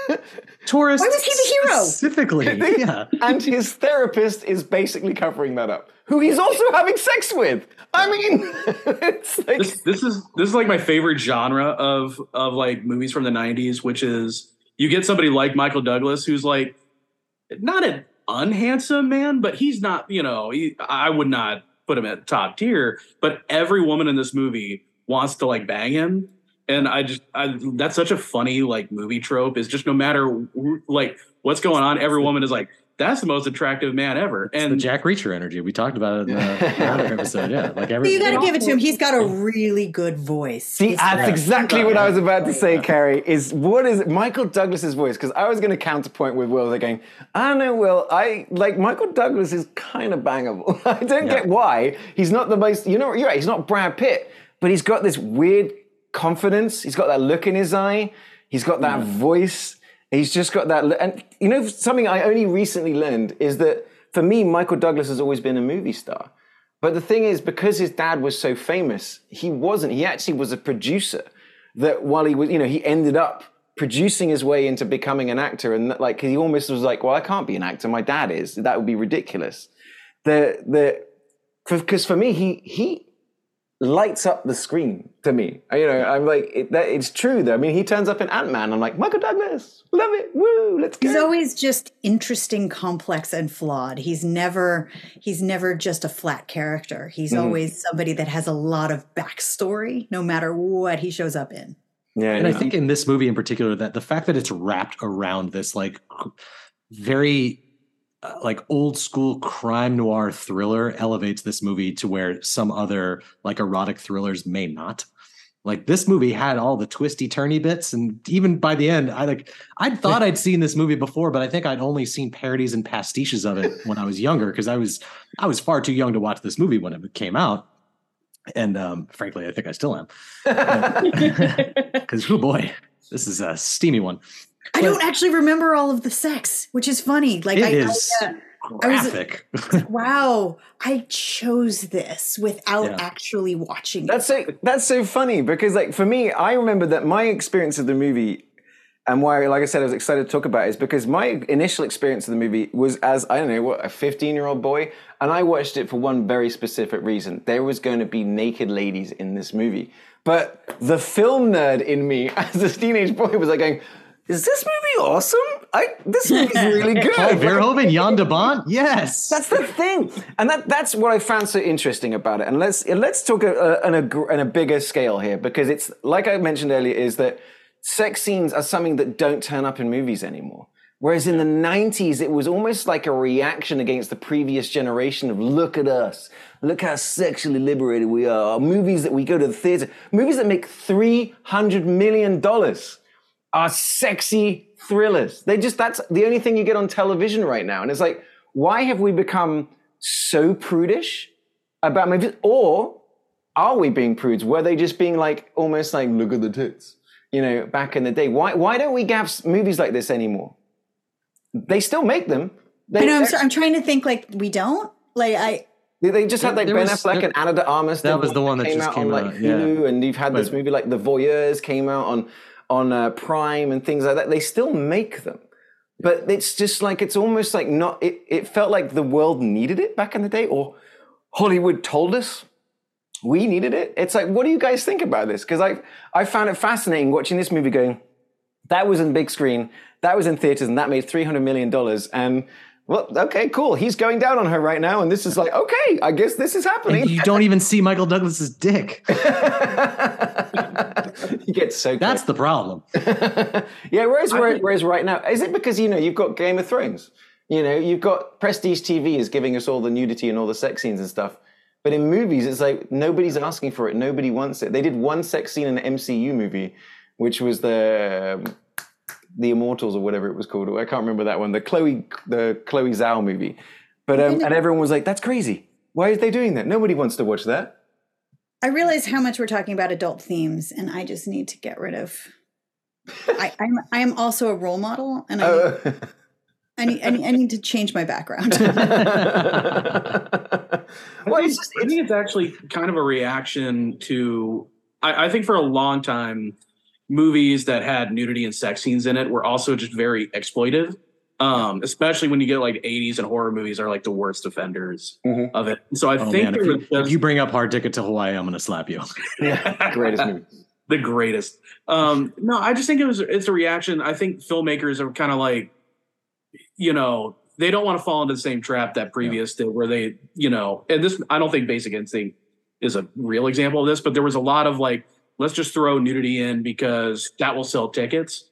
tourist. Why was he the hero? Specifically, yeah. And his therapist is basically covering that up, who he's also having sex with. I mean, it's like this, this is this is like my favorite genre of of like movies from the '90s, which is you get somebody like Michael Douglas, who's like not an unhandsome man, but he's not. You know, he, I would not put him at top tier. But every woman in this movie wants to like bang him and I just I, that's such a funny like movie trope is just no matter like what's going on, every woman is like that's the most attractive man ever. It's and the Jack Reacher energy we talked about it in the other episode. Yeah, like every. You got to give it to him. He's got a really good voice. See, that's exactly what I was about to say, Kari. Is what is Michael Douglas's voice? Because I was going to counterpoint with Will. They're going, I know, Will. I like Michael Douglas is kind of bangable. I don't yeah. get why he's not the most. You know, you're right. He's not Brad Pitt, but he's got this weird confidence. He's got that look in his eye. He's got that mm. voice. He's just got that. And you know, something I only recently learned is that for me, Michael Douglas has always been a movie star. But the thing is, because his dad was so famous, he wasn't. He actually was a producer. That while he was, you know, he ended up producing his way into becoming an actor, and like he almost was like, "Well, I can't be an actor. My dad is. That would be ridiculous." The the because for, for me, he he lights up the screen to me. You know, I'm like, it, that, it's true though. I mean, he turns up in Ant Man. I'm like, Michael Douglas, love it, woo, let's go. He's always just interesting, complex, and flawed. He's never, he's never just a flat character. He's mm. always somebody that has a lot of backstory, no matter what he shows up in. Yeah, and I think in this movie in particular, that the fact that it's wrapped around this like very uh, like old school crime noir thriller elevates this movie to where some other like erotic thrillers may not. Like this movie had all the twisty turny bits, and even by the end, I like I thought I'd seen this movie before, but I think I'd only seen parodies and pastiches of it when I was younger because I was I was far too young to watch this movie when it came out. and um, frankly, I think I still am. Because oh boy, this is a steamy one. I don't actually remember all of the sex, which is funny. Like It I, is I, uh, I was- graphic. wow, I chose this without Yeah. actually watching it. That's so that's so funny because like for me, I remember that my experience of the movie and why, like I said, I was excited to talk about it is because my initial experience of the movie was as I don't know what a 15 year old boy, and I watched it for one very specific reason. There was going to be naked ladies in this movie, but the film nerd in me, as a teenage boy, was like going. Is this movie awesome? I this movie's really good. Paul Like, Verhoeven, Jan de Bont, yes. that's the thing, and that, that's what I found so interesting about it. And let's let's talk uh, on a gr- on a bigger scale here, because it's like I mentioned earlier, is that sex scenes are something that don't turn up in movies anymore. Whereas in the '90s, it was almost like a reaction against the previous generation of "Look at us, look how sexually liberated we are." Movies that we go to the theater, movies that make three hundred million dollars are sexy thrillers. They just that's the only thing you get on television right now. And it's like, why have we become so prudish about movies? Or are we being prudes? Were they just being like almost like look at the tits? You know, back in the day. Why why don't we have movies like this anymore? They still make them. They, I know. I'm, sorry, I'm trying to think. Like we don't. Like I. they- they just had like There Ben was- Affleck there- and Ana de Armas. that was the one that came just out came on like out, yeah. Hulu, and you've had this movie like The Voyeurs came out on on uh, Prime and things like that. They still make them, but it's just like it's almost like not. It, it felt like the world needed it back in the day, or Hollywood told us we needed it. It's like, what do you guys think about this? Because I I found it fascinating watching this movie, going, that was in big screen, that was in theaters, and that made three hundred million dollars, and. Well, okay, cool. He's going down on her right now, and this is like, okay, I guess this is happening. And you don't even see Michael Douglas's dick. he gets so That's the problem. yeah. Whereas, whereas, whereas right now, is it because you know you've got Game of Thrones? You know, you've got Prestige TV is giving us all the nudity and all the sex scenes and stuff. But in movies, it's like nobody's asking for it. Nobody wants it. They did one sex scene in an MCU movie, which was the the Immortals or whatever it was called. I can't remember that one. The Chloe the Chloe Zhao movie. But um, and everyone was like, "That's crazy. Why are they doing that? Nobody wants to watch that." I realize how much we're talking about adult themes, and I just need to get rid of. I, I'm I am also a role model, and I, Oh. I, need, I need I need to change my background. well, it's just, I think it's actually kind of a reaction to. I, I think for a long time, movies that had nudity and sex scenes in it were also just very exploitive. Um, especially when you get like 80s and horror movies are like the worst offenders Mhm. of it. So I Oh think man, if you, was if you bring up Hard Ticket to Hawaii, I'm gonna slap you. yeah, greatest movie. the greatest. Um, no, I just think it was it's a reaction. I think filmmakers are kind of like, you know, they don't want to fall into the same trap that previous did, where they, you know, and this I don't think Basic Instinct is a real example of this, but there was a lot of like, let's just throw nudity in because that will sell tickets.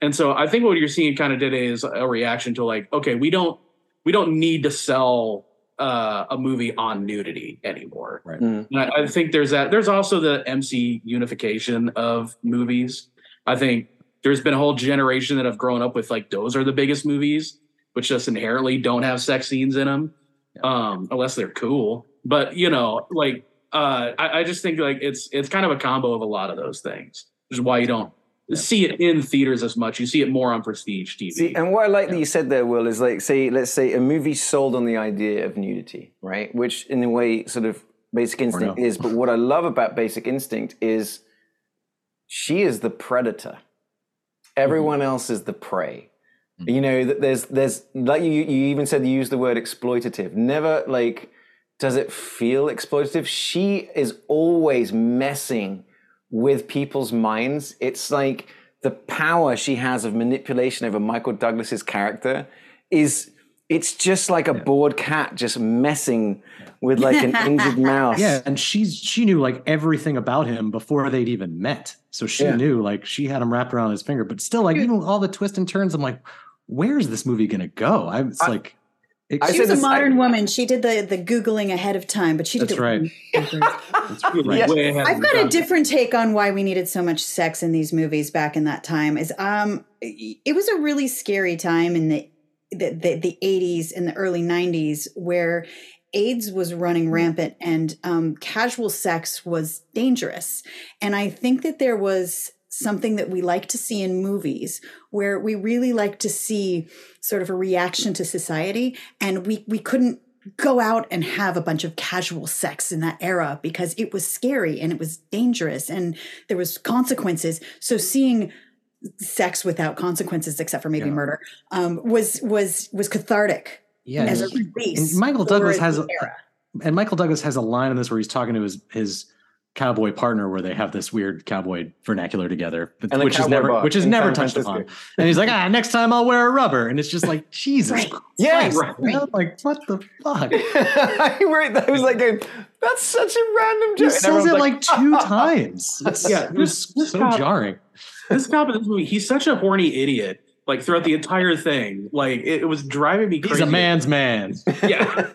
And so I think what you're seeing kind of today is a reaction to like, okay, we don't we don't need to sell uh, a movie on nudity anymore. Right. Mm. And I, I think there's that. There's also the MC unification of movies. I think there's been a whole generation that have grown up with like those are the biggest movies, which just inherently don't have sex scenes in them, um, unless they're cool. But you know, like uh, I, I just think like it's it's kind of a combo of a lot of those things, which is why you don't see it in theaters as much. You see it more on prestige TV. See, and what I like that you said there, Will, is like, say, let's say a movie sold on the idea of nudity, right? Which, in a way, sort of Basic Instinct no. is. But what I love about Basic Instinct is she is the predator. Everyone else is the prey. You know, that there's, there's, like you, you even said you use the word exploitative. Never like, does it feel exploitative? She is always messing with people's minds. It's like the power she has of manipulation over Michael Douglas's character is it's just like a bored cat just messing with like an injured mouse. Yeah, and she's she knew like everything about him before they'd even met. So she Yeah. knew like she had him wrapped around his finger. But still, like even all the twists and turns, I'm like, where's this movie gonna go? I it's I- like it, I She was a this- modern woman. She did the the googling ahead of time, but she did That's it right. That's Yeah. Way ahead I've got the a time. different take on why we needed so much sex in these movies back in that time. Is um, it was a really scary time in the the the, the 80s and the early 90s where AIDS was running rampant and um, casual sex was dangerous. And I think that there was something that we like to see in movies where we really like to see sort of a reaction to society and we we couldn't go out and have a bunch of casual sex in that era because it was scary and it was dangerous and there was consequences so seeing sex without consequences except for maybe Yeah. murder um, was was was cathartic Yeah, as a release and Michael Douglas has a- and Michael Douglas has a line in this where he's talking to his his cowboy partner where they have this weird cowboy vernacular together, And which is never which is never touched upon. And he's like, ah, next time I'll wear a rubber. And it's just like, Jesus Right. Christ. Yeah, right. man, Like, what the fuck? I wrote that. I was like, going, that's such a random He joke. And says it like two times. It's, Yeah, it was this- this so cop- jarring. this cop in this movie, he's such a horny idiot. Like throughout the entire thing, like it, it was driving me crazy. He's a man's man. Yeah,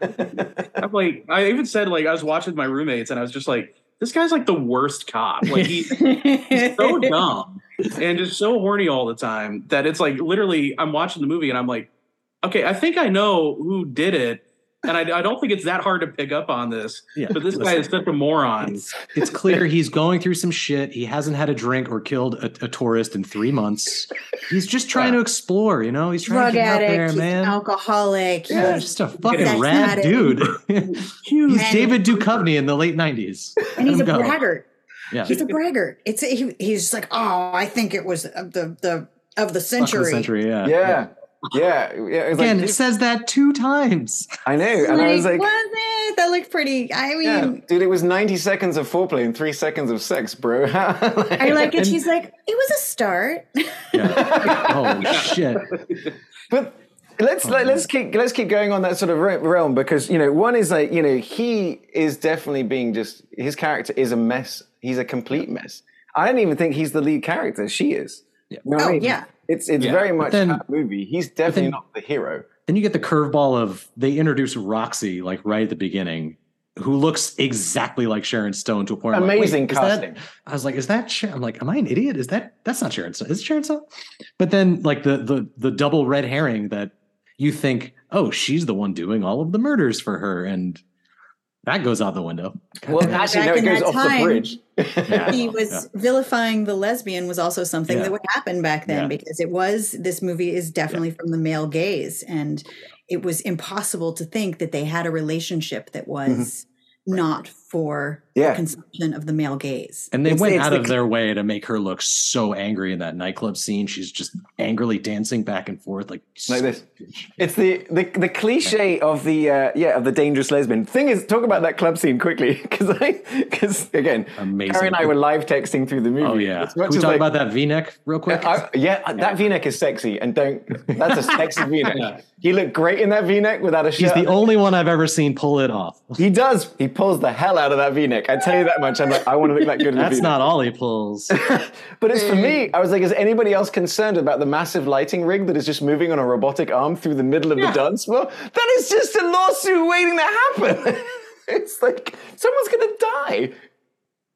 I'm like, I even said like I was watching my roommates, and I was just like, this guy's like the worst cop. Like he, he's so dumb and just so horny all the time that it's like literally I'm watching the movie and I'm like, okay, I think I know who did it, and I, I don't think it's that hard to pick up on this. Yeah, But this guy is such a moron. It's, it's clear he's going through some shit. He hasn't had a drink or killed a, a tourist in three months. He's just trying to explore, you know? He's trying drug to get out addict, there, he's man. alcoholic. Yeah, he's- just a fucking sex rad addict. dude. he's And- David Duchovny in the late 90s. and he's a go. braggart. Yeah. He's a braggart. It's he, he's just like, oh, I think it was of the the of the Fuck of the century. century, yeah. yeah, yeah, yeah. It was Again, like, it says that two times. I know, and I was like, was it? That looked pretty. I mean, yeah, dude, it was ninety seconds of foreplay and three seconds of sex, bro. I like it. She's like, it was a start. Yeah. oh shit. But let's oh, let, let's keep let's keep going on that sort of realm because you know one is like you know he is definitely being just his character is a mess. He's a complete mess. I don't even think he's the lead character. She is. Yeah. You know what I Oh, mean? yeah. It's it's Yeah. very much then- that movie. He's definitely then- not the hero. Then you get the curveball of they introduce Roxy like right at the beginning, who looks exactly like Sharon Stone to a point. I'm like, Amazing wait, that- casting. I was like, is that? Sharon? I'm like, am I an idiot? Is that? That's not Sharon Stone. Is it Sharon Stone? But then like the the the double red herring that you think, oh, she's the one doing all of the murders for her, and that goes out the window. Well, actually, no, it goes off time, the bridge. Yeah. he was vilifying the lesbian was also something Yeah. that would happen back then Yeah. because it was this movie is definitely from the male gaze and it was impossible to think that they had a relationship that was not for Mm-hmm. Yeah. consumption of the male gaze. And they It's- went it's out the of their way to make her look so angry in that nightclub scene. She's just angrily dancing back and forth, like like this. It's the the, the cliche of the uh, yeah of the dangerous lesbian. Thing is, talk about that club scene quickly because I because again, Amazing. Kari and I were live texting through the movie. Oh yeah. Can we talk like, about that V-neck real quick? I- yeah, that V-neck is sexy, and don't. That's a sexy V-neck. He looked great in that V-neck without a shirt. He's the only one I've ever seen pull it off. he does. He pulls the hell out of that V-neck. I tell you that much. I'm like, I want to look that good in That's V-neck. not all he pulls. But it's for me. I was like, is anybody else concerned about the massive lighting rig that is just moving on a robotic arm through the middle of the dance floor? That is just a lawsuit waiting to happen. it's like someone's gonna die.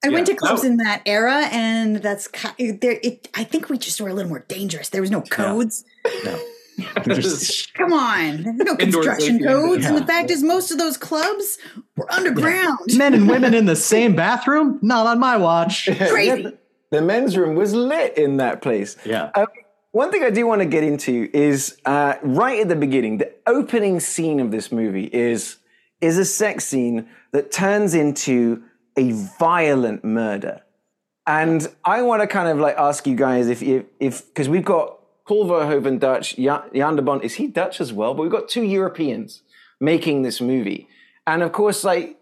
I went to clubs Oh. in that era, and that's there. It, I think we just were a little more dangerous. There was no codes. No. There's- Come on, there's no construction safety. codes. And the fact is, most of those clubs were underground. men and women in the same bathroom? Not on my watch. Crazy. The men's room was lit in that place. Yeah. Um, one thing I do want to get into is uh, right at the beginning, the opening scene of this movie is is a sex scene that turns into a violent murder. And I want to kind of like ask you guys if if if because we've got Paul Verhoeven Dutch, Ja- Jan de Bont, is he Dutch as well? But we've got two Europeans making this movie, and of course, like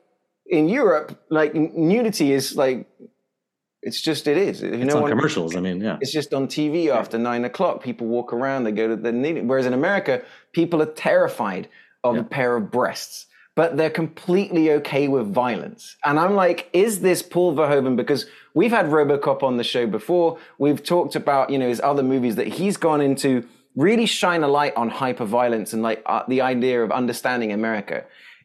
in Europe, like nudity is like it's just it is. If It's no on one- commercials. I mean, yeah. it's just on TV after nine o'clock. People walk around, they go to the knee. Whereas in America, people are terrified of a pair of breasts, but they're completely okay with violence. And I'm like, is this Paul Verhoeven? Because we've had Robocop on the show before. We've talked about, you know, his other movies that he's gone into really shine a light on hyper violence and like uh, the idea of understanding America.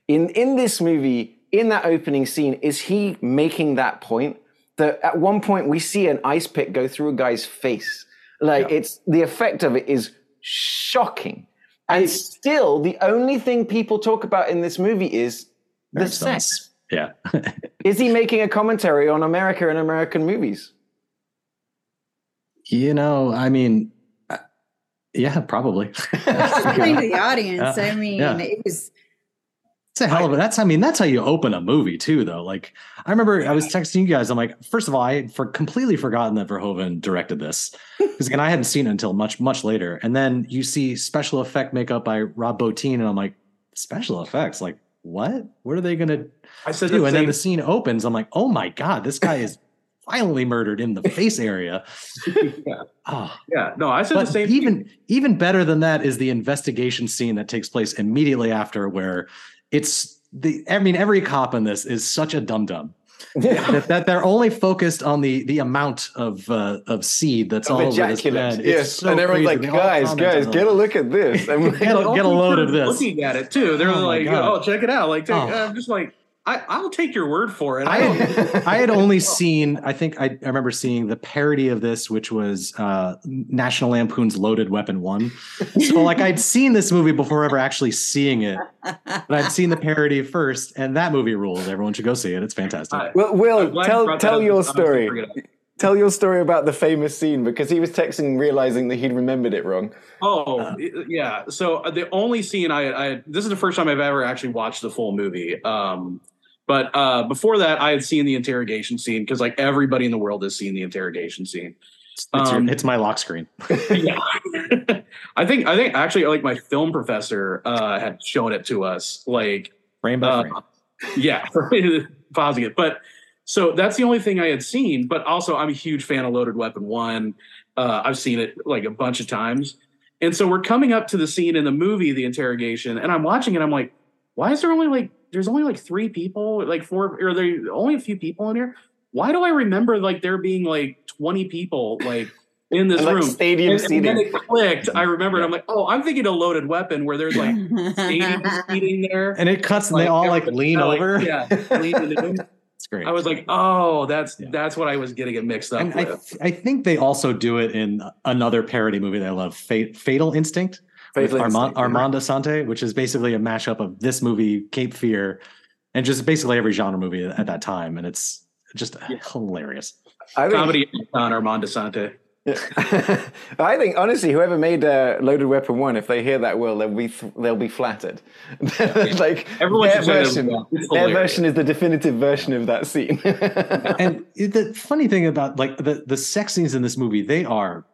In, in this movie, in that opening scene, is he making that point? that at one point we see an ice pick go through a guy's face. Like it's the effect of it is shocking. And still, the only thing people talk about in this movie is the sex. Yeah. Is he making a commentary on America and American movies? you know, I mean, uh, yeah, probably. Explain the audience. Yeah. I mean, Yeah. it was It's a hell of a. That's I mean that's how you open a movie too, though. Like I remember I was texting you guys. I'm like, first of all, I had for completely forgotten that Verhoeven directed this because again I hadn't seen it until much much later. And then you see special effect makeup by Rob Bottin, and I'm like, special effects, like what? What are they gonna I said do? the And then the scene opens. I'm like, oh my god, this guy is violently murdered in the face area. yeah. Oh, yeah, no, I said the but same. thing. even even better than that is the investigation scene that takes place immediately after where it's the i mean every cop in this is such a dum dum that, that they're only focused on the the amount of uh, of seed that's Of all over this bed. Yes. so and everyone's crazy. like, guys, guys, get a look at this. I'm like, Get a- get a load of this. Looking at it too, they're Oh like, "Oh, check it out!" Like, take, Oh. I'm just like, I, I'll take your word for it. I I had, I had only seen, I think I, I remember seeing the parody of this, which was uh, National Lampoon's Loaded Weapon One. So, like, I'd seen this movie before ever actually seeing it, but I'd seen the parody first, and that movie rules. Everyone should go see it. It's fantastic. I- well, Will, tell tell your I'm gonna bring story. Tell your story about the famous scene because he was texting, realizing that he'd remembered it wrong. Oh, Uh, yeah. So uh, the only scene I, I this is the first time I've ever actually watched the full movie. Um, but uh, before that, I had seen the interrogation scene because like everybody in the world has seen the interrogation scene. It's, it's your- um, it's my lock screen. yeah. I think I think actually like my film professor uh, had shown it to us. Like Frame by Uh, frame. yeah, pausing it. But so that's the only thing I had seen. But also, I'm a huge fan of Loaded Weapon One. Uh, I've seen it like a bunch of times. And so we're coming up to the scene in the movie, the interrogation, and I'm watching it. I'm like, why is there only like there's only like three people, like four, or there only a few people in here? Why do I remember like there being like 20 people like in this And, like, room? stadium and, and then it clicked. I remember, and I'm like, oh, I'm thinking a loaded weapon where there's like stadium seating there. And it cuts, and they all like everybody- lean like, over. Yeah, lean It's great. I was like, oh, that's Yeah. that's what I was getting it mixed up And I, with. th- I think they also do it in another parody movie that I love, Fate, Fatal Instinct, with Fatal Arma- Instinct. Which is basically a mashup of this movie, Cape Fear, and just basically every genre movie at that time, and it's just hilarious. I think, Comedy on Armand Assante. I think honestly, whoever made uh, Loaded Weapon One, if they hear that, will they'll be they'll be flattered. like Everyone their should say that as version, their version is the definitive version of that scene. and the funny thing about like the the sex scenes in this movie, they are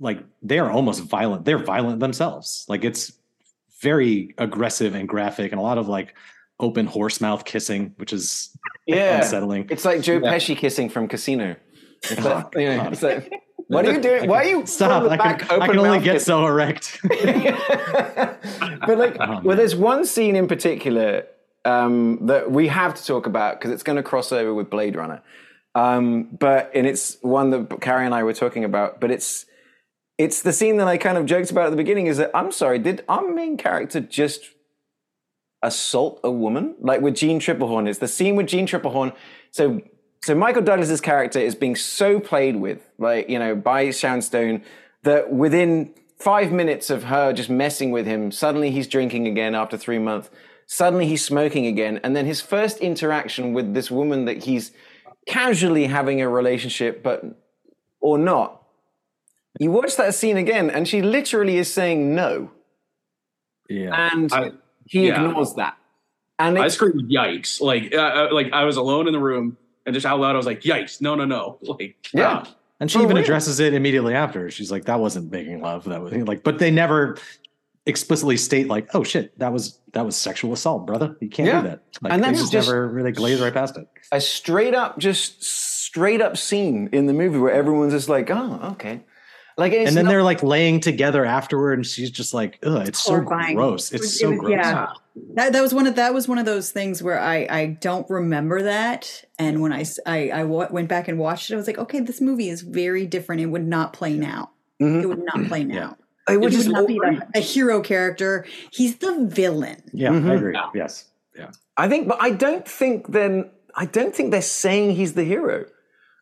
like they are almost violent. They're violent themselves. Like it's very aggressive and graphic, and a lot of like open horse mouth kissing, which is yeah, unsettling. it's like Joe Yeah. Pesci kissing from Casino. It's Oh, like, you know, it's like, what are you doing? Why are you Stop! I can, I can only get kiss- so erect. but like, Oh, well, there's one scene in particular um, that we have to talk about because it's going to cross over with Blade Runner. Um, but and it's one that Kari and I were talking about. But it's it's the scene that I kind of joked about at the beginning. Is that I'm sorry, did our main character just assault a woman like with Jeanne Tripplehorn? It's the scene with Jeanne Tripplehorn. So so Michael Douglas's character is being so played with, like you know, by Sharon Stone that within five minutes of her just messing with him, suddenly he's drinking again after three months. Suddenly he's smoking again, and then his first interaction with this woman that he's casually having a relationship, but or not. You watch that scene again, and she literally is saying no, yeah. and I- he yeah. ignores that. And I screamed yikes! Like, uh, uh, like I was alone in the room and just out loud, I was like, yikes! No, no, no! Like, Yeah. ah. And she For even real. addresses it immediately after. She's like, "That wasn't making love. That was like." But they never explicitly state like, "Oh shit, that was that was sexual assault, brother. You can't Yeah. do that." Like, And they that's just, just- never really glaze right past it. a straight up, just straight up scene in the movie where everyone's just like, oh, okay. Like, it's and then not- they're like laying together afterward, and she's just like, "Ugh, it's so Horrifying. gross. It It's was- so it was- gross." yeah. That, that was one of that was one of those things where I I don't remember that, and when I s- I, I wa- went back and watched it, I was like, okay, this movie is very different. It would not play now. Mhm. It would not play now. it It would would just not be the, a hero character. He's the villain. Yeah, Mhm. I agree. Yes, yeah. I think, but I don't think then, I don't think they're saying he's the hero.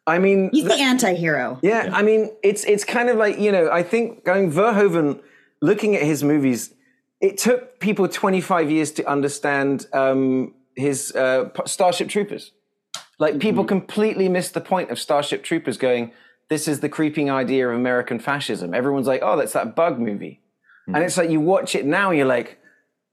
I mean, He's that- the anti-hero. Yeah, I mean, it's it's kind of like you know, I think going Verhoeven, looking at his movies, it took people 25 years to understand um, his uh, Starship Troopers. Like people mm-hmm. completely missed the point of Starship Troopers going, this is the creeping idea of American fascism. Everyone's like, oh, that's that bug movie. Mm-hmm. And it's like you watch it now, and you're like,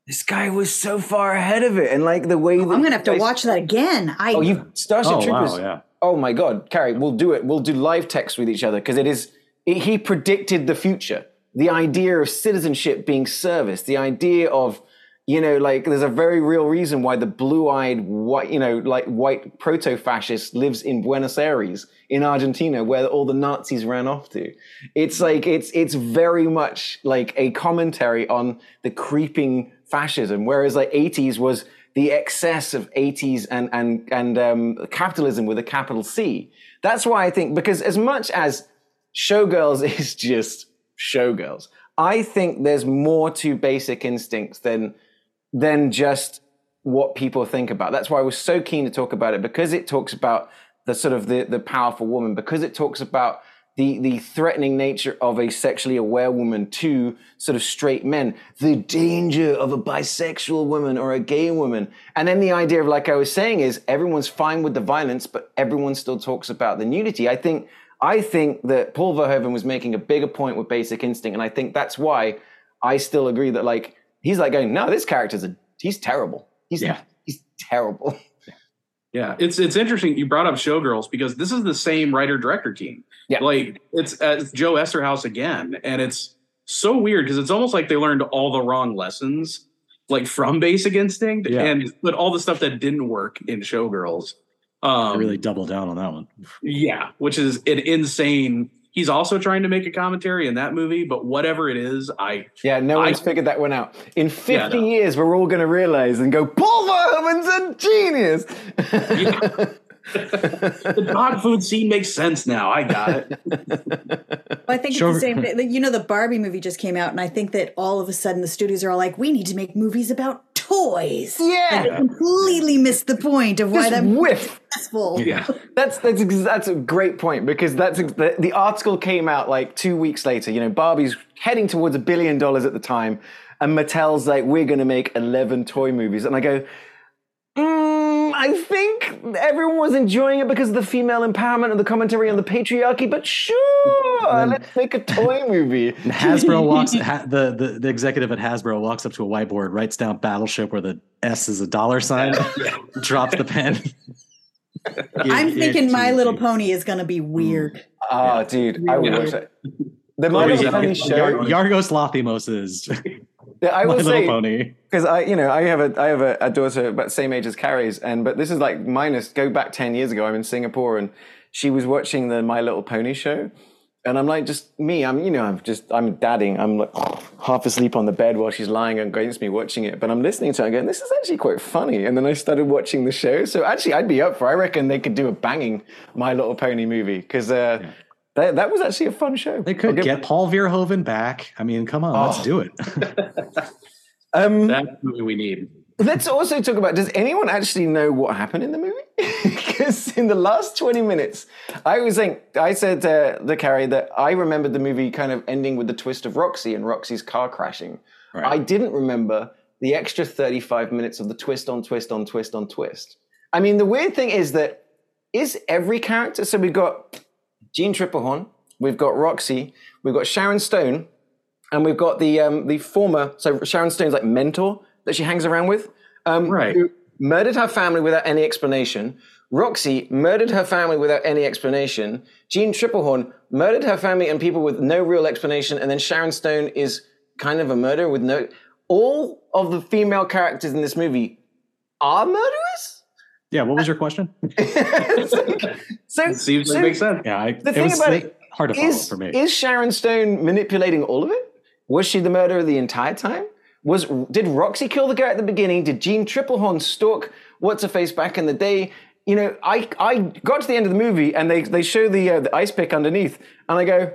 this guy was so far ahead of it. And like the way oh, I'm gonna have to watch that again. I Oh, you Starship oh, Troopers. Wow, yeah. Oh my god, Kari, we'll do it. We'll do live text with each other because it is it, he predicted the future. The idea of citizenship being service, the idea of you know, like there's a very real reason why the blue-eyed white, you know, like white proto-fascist lives in Buenos Aires in Argentina, where all the Nazis ran off to. It's like it's it's very much like a commentary on the creeping fascism, whereas like 80s was the excess of 80s and and and um, capitalism with a capital C. That's why I think because as much as Showgirls is just Showgirls, I think there's more to Basic Instincts than than just what people think about. That's why I was so keen to talk about it because it talks about the sort of the, the powerful woman, because it talks about the, the threatening nature of a sexually aware woman to sort of straight men, the danger of a bisexual woman or a gay woman. And then the idea of, like I was saying, is everyone's fine with the violence, but everyone still talks about the nudity. I think, I think that Paul Verhoeven was making a bigger point with Basic Instinct. And I think that's why I still agree that like, he's like going, no, this character's a he's terrible. He's yeah. he's terrible. Yeah, it's it's interesting you brought up Showgirls because this is the same writer director team. Yeah, like it's, uh, Joe Eszterhas again, and it's so weird because it's almost like they learned all the wrong lessons, like from Basic Instinct, yeah. and but all the stuff that didn't work in Showgirls. Um, really double down on that one. Yeah, which is an insane He's also trying to make a commentary in that movie, but whatever it is, I yeah, no I, one's figured that one out. In fifty yeah, no. years, we're all going to realize and go, Paul Verhoeven's a genius. Yeah. the dog food scene makes sense now. I got it. well, I think sure. it's the same. You know, the Barbie movie just came out, and I think that all of a sudden the studios are all like, "We need to make movies about toys. Yeah, and completely missed the point of why that whiff. successful. Yeah, that's that's that's a great point because that's the, the article came out like two weeks later. You know, Barbie's heading towards a billion dollars at the time, and Mattel's like, "We're going to make eleven toy movies," and I go. Mm, I think everyone was enjoying it because of the female empowerment and the commentary on the patriarchy, but sure, let's make a toy movie. Hasbro walks, ha, the, the, the executive at Hasbro walks up to a whiteboard, writes down Battleship where the S is a dollar sign, drops the pen. I'm thinking My Little Pony is going to be weird. Oh, dude, I would watch it. The My Little Pony show. Yorgos Lanthimos is yeah, I will say because I, you know, I have a I have a, a, daughter about the same age as Kari's, and but this is like minus go back ten years ago. I'm in Singapore, and she was watching the My Little Pony show, and I'm like, just me. I'm, you know, I'm just I'm dadding. I'm like half asleep on the bed while she's lying against me watching it, but I'm listening to it going, this is actually quite funny. And then I started watching the show. So actually, I'd be up for. I reckon they could do a banging My Little Pony movie because. Uh, yeah that, that was actually a fun show. They could get Paul Verhoeven back. I mean, come on, oh. let's do it. um, That's what we need. Let's also talk about does anyone actually know what happened in the movie? Because in the last 20 minutes, I was saying, I said uh, the Kari that I remembered the movie kind of ending with the twist of Roxy and Roxy's car crashing. Right. I didn't remember the extra 35 minutes of the twist on twist on twist on twist. I mean, the weird thing is that is every character, so we've got Jeanne Tripplehorn, we've got Roxy, we've got Sharon Stone, and we've got the um, the former, so Sharon Stone's like mentor that she hangs around with, um, right. who murdered her family without any explanation. Roxy murdered her family without any explanation. Jeanne Tripplehorn murdered her family and people with no real explanation. And then Sharon Stone is kind of a murderer with no. All of the female characters in this movie are murderers? Yeah, what was your question? so, it seems so, to make sense. Yeah, I, the thing about it hard to is, follow for me. Is Sharon Stone manipulating all of it? Was she the murderer the entire time? Was did Roxy kill the guy at the beginning? Did Jeanne Tripplehorn stalk what's her face back in the day? You know, I I got to the end of the movie and they they show the uh, the ice pick underneath, and I go,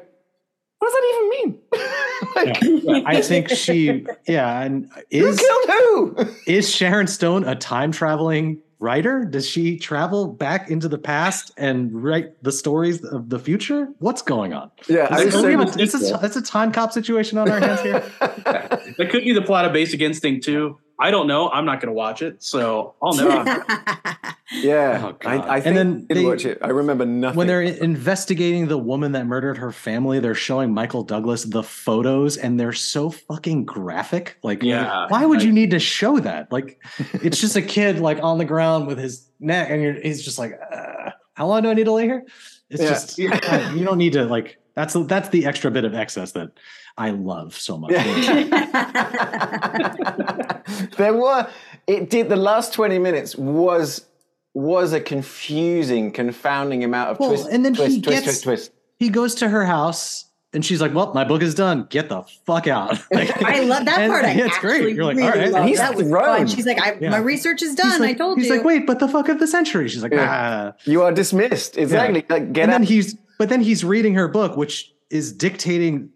what does that even mean? like, yeah, I think she, yeah, and is who killed who? Is Sharon Stone a time traveling writer? Does she travel back into the past and write the stories of the future? What's going on? Yeah, is, this, a, is this, a time cop situation on our hands here. That could be the plot of Basic Instinct too. I don't know. I'm not going to watch it, so I'll never. Yeah, Oh, God. I, I And then I they- watch it. I remember nothing. when they're investigating the woman that murdered her family, they're showing Michael Douglas the photos, and they're so fucking graphic. Like, Yeah. why would you need to show that? Like, it's just a kid like on the ground with his neck, and you're, he's just like, uh, how long do I need to lay here? It's Yeah. just Yeah. you don't need to like. That's that's the extra bit of excess that I love so much. there were it did the last 20 minutes was was a confusing confounding amount of Well, twist and then twist he twist gets- twist twist he goes to her house. And she's like, "Well, my book is done. Get the fuck out!" Like, I love that and part. I it's great. You're like, really "All right." love he's that was fun. She's like, I, Yeah. my research is done. like, I told he's you. He's like, wait, but the fuck of the century. She's like, Yeah. ah. you are dismissed exactly like get and then he's, but then he's reading her book, which is dictating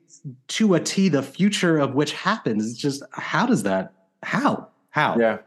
to a T the future of which happens. It's just, how does that, how, how? yeah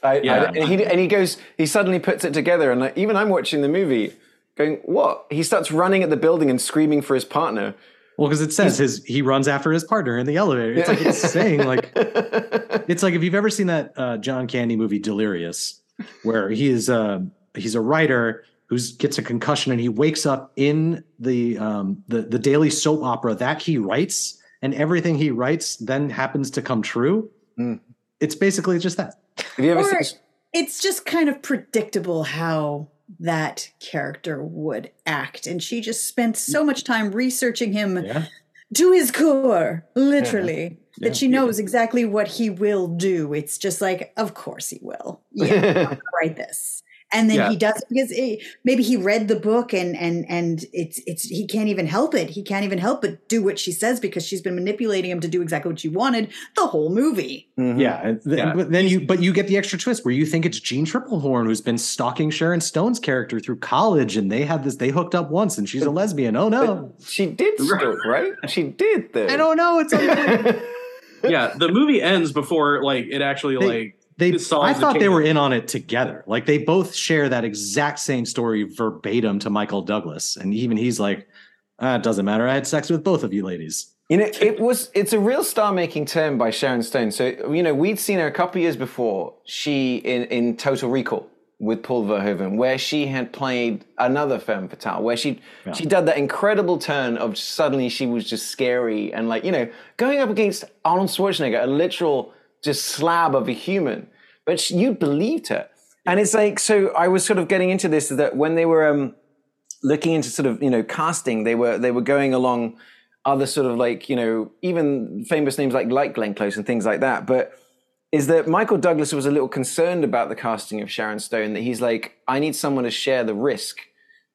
I, Yeah. I, and, he, and he goes he suddenly puts it together and like, even i'm watching the movie going what he starts running at the building and screaming for his partner Well, because it says his, he runs after his partner in the elevator. It's like, it's saying like, it's like if you've ever seen that uh, John Candy movie Delirious, where he is uh, he's a writer who gets a concussion and he wakes up in the um, the the daily soap opera that he writes, and everything he writes then happens to come true. Mm. It's basically just that. have you ever Or seen it's just kind of predictable how that character would act. And she just spent so much time researching him Yeah. to his core, literally, Yeah. that she knows exactly what he will do. It's just like, of course he will. Yeah, I'm write this. And then Yeah. he does because it, maybe he read the book and and and it's it's he can't even help it. He can't even help but do what she says because she's been manipulating him to do exactly what she wanted the whole movie. Mhm. Yeah, th- Yeah. but then you but you get the extra twist where you think it's Jeanne Tripplehorn who's been stalking Sharon Stone's character through college, and they have this. They hooked up once, and she's a lesbian. Oh no, she did stalk right she did though I don't know. It's unbelievable. yeah, the movie ends before like it actually They- like they. It solves I the thought they were in on it together. Like they both share that exact same story verbatim to Michael Douglas, and even he's like, ah, "It doesn't matter. I had sex with both of you ladies." You know, it was it's a real star-making term by Sharon Stone. So you know, we'd seen her a couple years before. She in in Total Recall with Paul Verhoeven, where she had played another femme fatale, where she Yeah. she did that incredible turn of suddenly she was just scary and like you know going up against Arnold Schwarzenegger, a literal just slab of a human, but she, you believed her. And it's like so. I was sort of getting into this that when they were um, looking into sort of you know casting, they were they were going along other sort of like you know even famous names like like Glenn Close and things like that. But is that Michael Douglas was a little concerned about the casting of Sharon Stone? That he's like, I need someone to share the risk.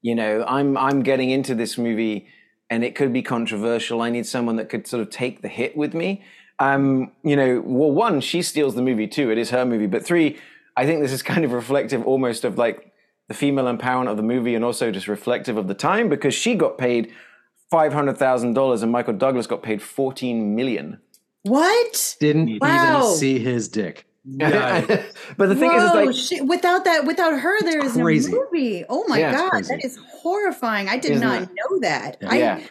You know, I'm I'm getting into this movie and it could be controversial. I need someone that could sort of take the hit with me. Um, you know, well, one, she steals the movie too. It is her movie. But three, I think this is kind of reflective almost of like the female empowerment of the movie and also just reflective of the time because she got paid $500,000 and Michael Douglas got paid 14 million. What? Didn't Wow. even see his dick. Yeah. but the thing is, Whoa, is like, shit, without that, without her, there is crazy. a movie. Oh my Yeah, god, that is horrifying. I did Isn't not it? know that. I, yeah.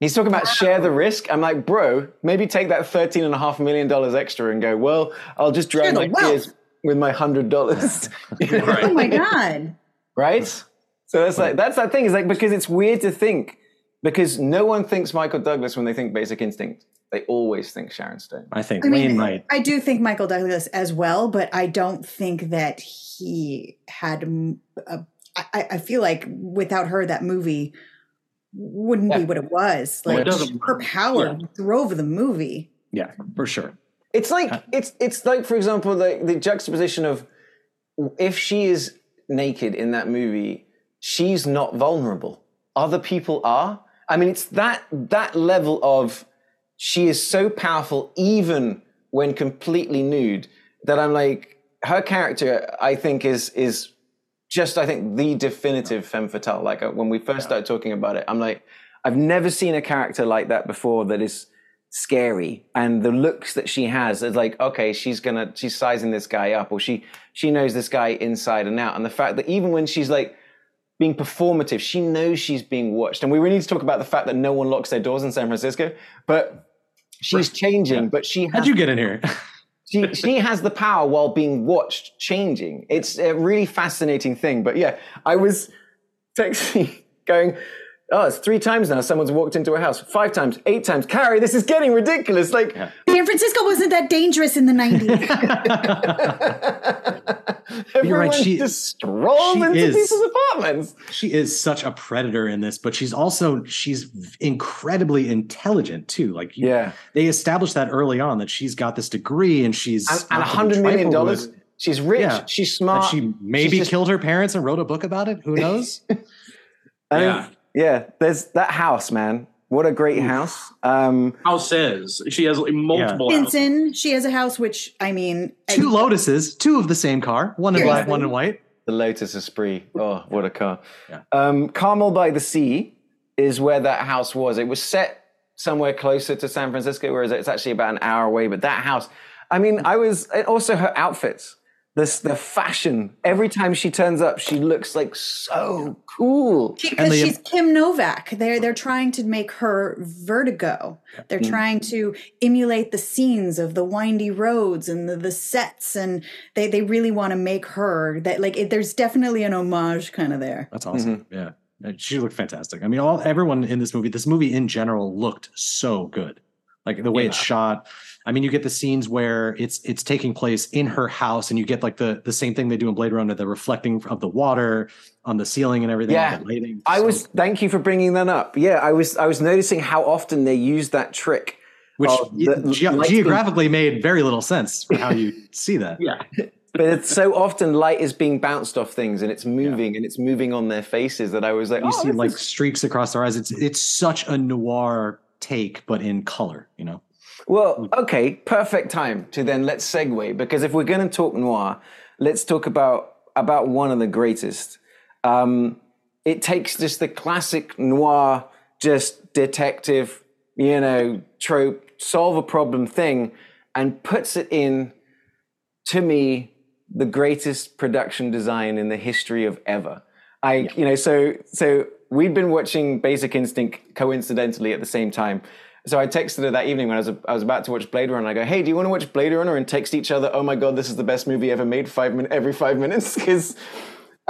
He's talking about share the risk. I'm like, bro, maybe take that thirteen and a half million dollars extra and go. Well, I'll just Share drown my wealth. tears with my hundred dollars, Oh my god. right? So that's like that's that thing. Is like because it's weird to think because no one thinks Michael Douglas when they think Basic Instinct. They always think Sharon Stone. I think I mean, might. I do think Michael Douglas as well, but I don't think that he had. A, I, I feel like without her, that movie wouldn't Yeah. be what it was. Well, it Like her power drove the movie. Yeah, for sure. It's like uh, it's it's like for example the the juxtaposition of if she is naked in that movie, she's not vulnerable. Other people are. I mean, it's that that level of she is so powerful even when completely nude that I'm like her character. I think is is just I think the definitive femme fatale. Like uh, when we first started talking about it, I'm like I've never seen a character like that before that is scary. And the looks that she has is like okay she's gonna she's sizing this guy up or she she knows this guy inside and out. And the fact that even when she's like being performative she knows she's being watched. And we really need to talk about the fact that no one locks their doors in san francisco but she's changing but she has How'd you get in here? she she has the power while being watched changing. It's a really fascinating thing. But yeah, I was texting, going, oh, it's three times now. Someone's walked into a house. Five times, eight times. Kari, this is getting ridiculous. Like, San Francisco wasn't that dangerous in the 90s. everyone right, she- just strolled she into is. people's apartments. she is such a predator in this, but she's also she's incredibly intelligent too. Like you- Yeah. they established that early on that she's got this degree and she's And, and a hundred million dollars. with. She's rich. Yeah. She's That smart. she maybe just- killed her parents and wrote a book about it. Who knows? I Yeah. Yeah. There's that house, man. What a great house. Um, House says she has like, multiple houses. Stinson, she has a house, which I mean, two Lotuses, two of the same car, one in black, one in white. the Lotus Esprit. Oh, what a car. Yeah. Um, Carmel by the Sea is where that house was. It was set somewhere closer to San Francisco, whereas it's actually about an hour away. But that house, I mean, I was also her outfits. This the fashion. Every time she turns up, she looks like so cool. because the- she's Kim Novak. They're they're trying to make her Vertigo. They're Mm. trying to emulate the scenes of the windy roads and the, the sets, and they they really want to make her that like it, there's definitely an homage kind of there. That's awesome. Yeah. She looked fantastic. I mean, all everyone in this movie, this movie in general looked so good. Like the way it's shot. I mean, you get the scenes where it's it's taking place in her house, and you get like the the same thing they do in Blade Runner, the reflecting of the water on the ceiling and everything. Yeah. lighting. I So- was. Thank you for bringing that up. Yeah, I was. I was noticing how often they use that trick. which ge- the ge- lights being- geographically made very little sense for how you see that. Yeah. but it's so often light is being bounced off things and it's moving and it's moving on their faces that I was like, You oh, see like is- streaks across their eyes. It's it's such a noir take, but in color. You know. Well, okay, perfect time to then let's segue because if we're going to talk noir, let's talk about about one of the greatest. Um, it takes just the classic noir, just detective, you know, trope, solve a problem thing, and puts it in to me the greatest production design in the history of ever. I, you know, so so we'd been watching Basic Instinct coincidentally at the same time. So I texted her that evening when I was I was about to watch Blade Runner. I go, "Hey, do you want to watch Blade Runner?" And text each other, "Oh my god, this is the best movie ever made!" Five min- every five minutes, because.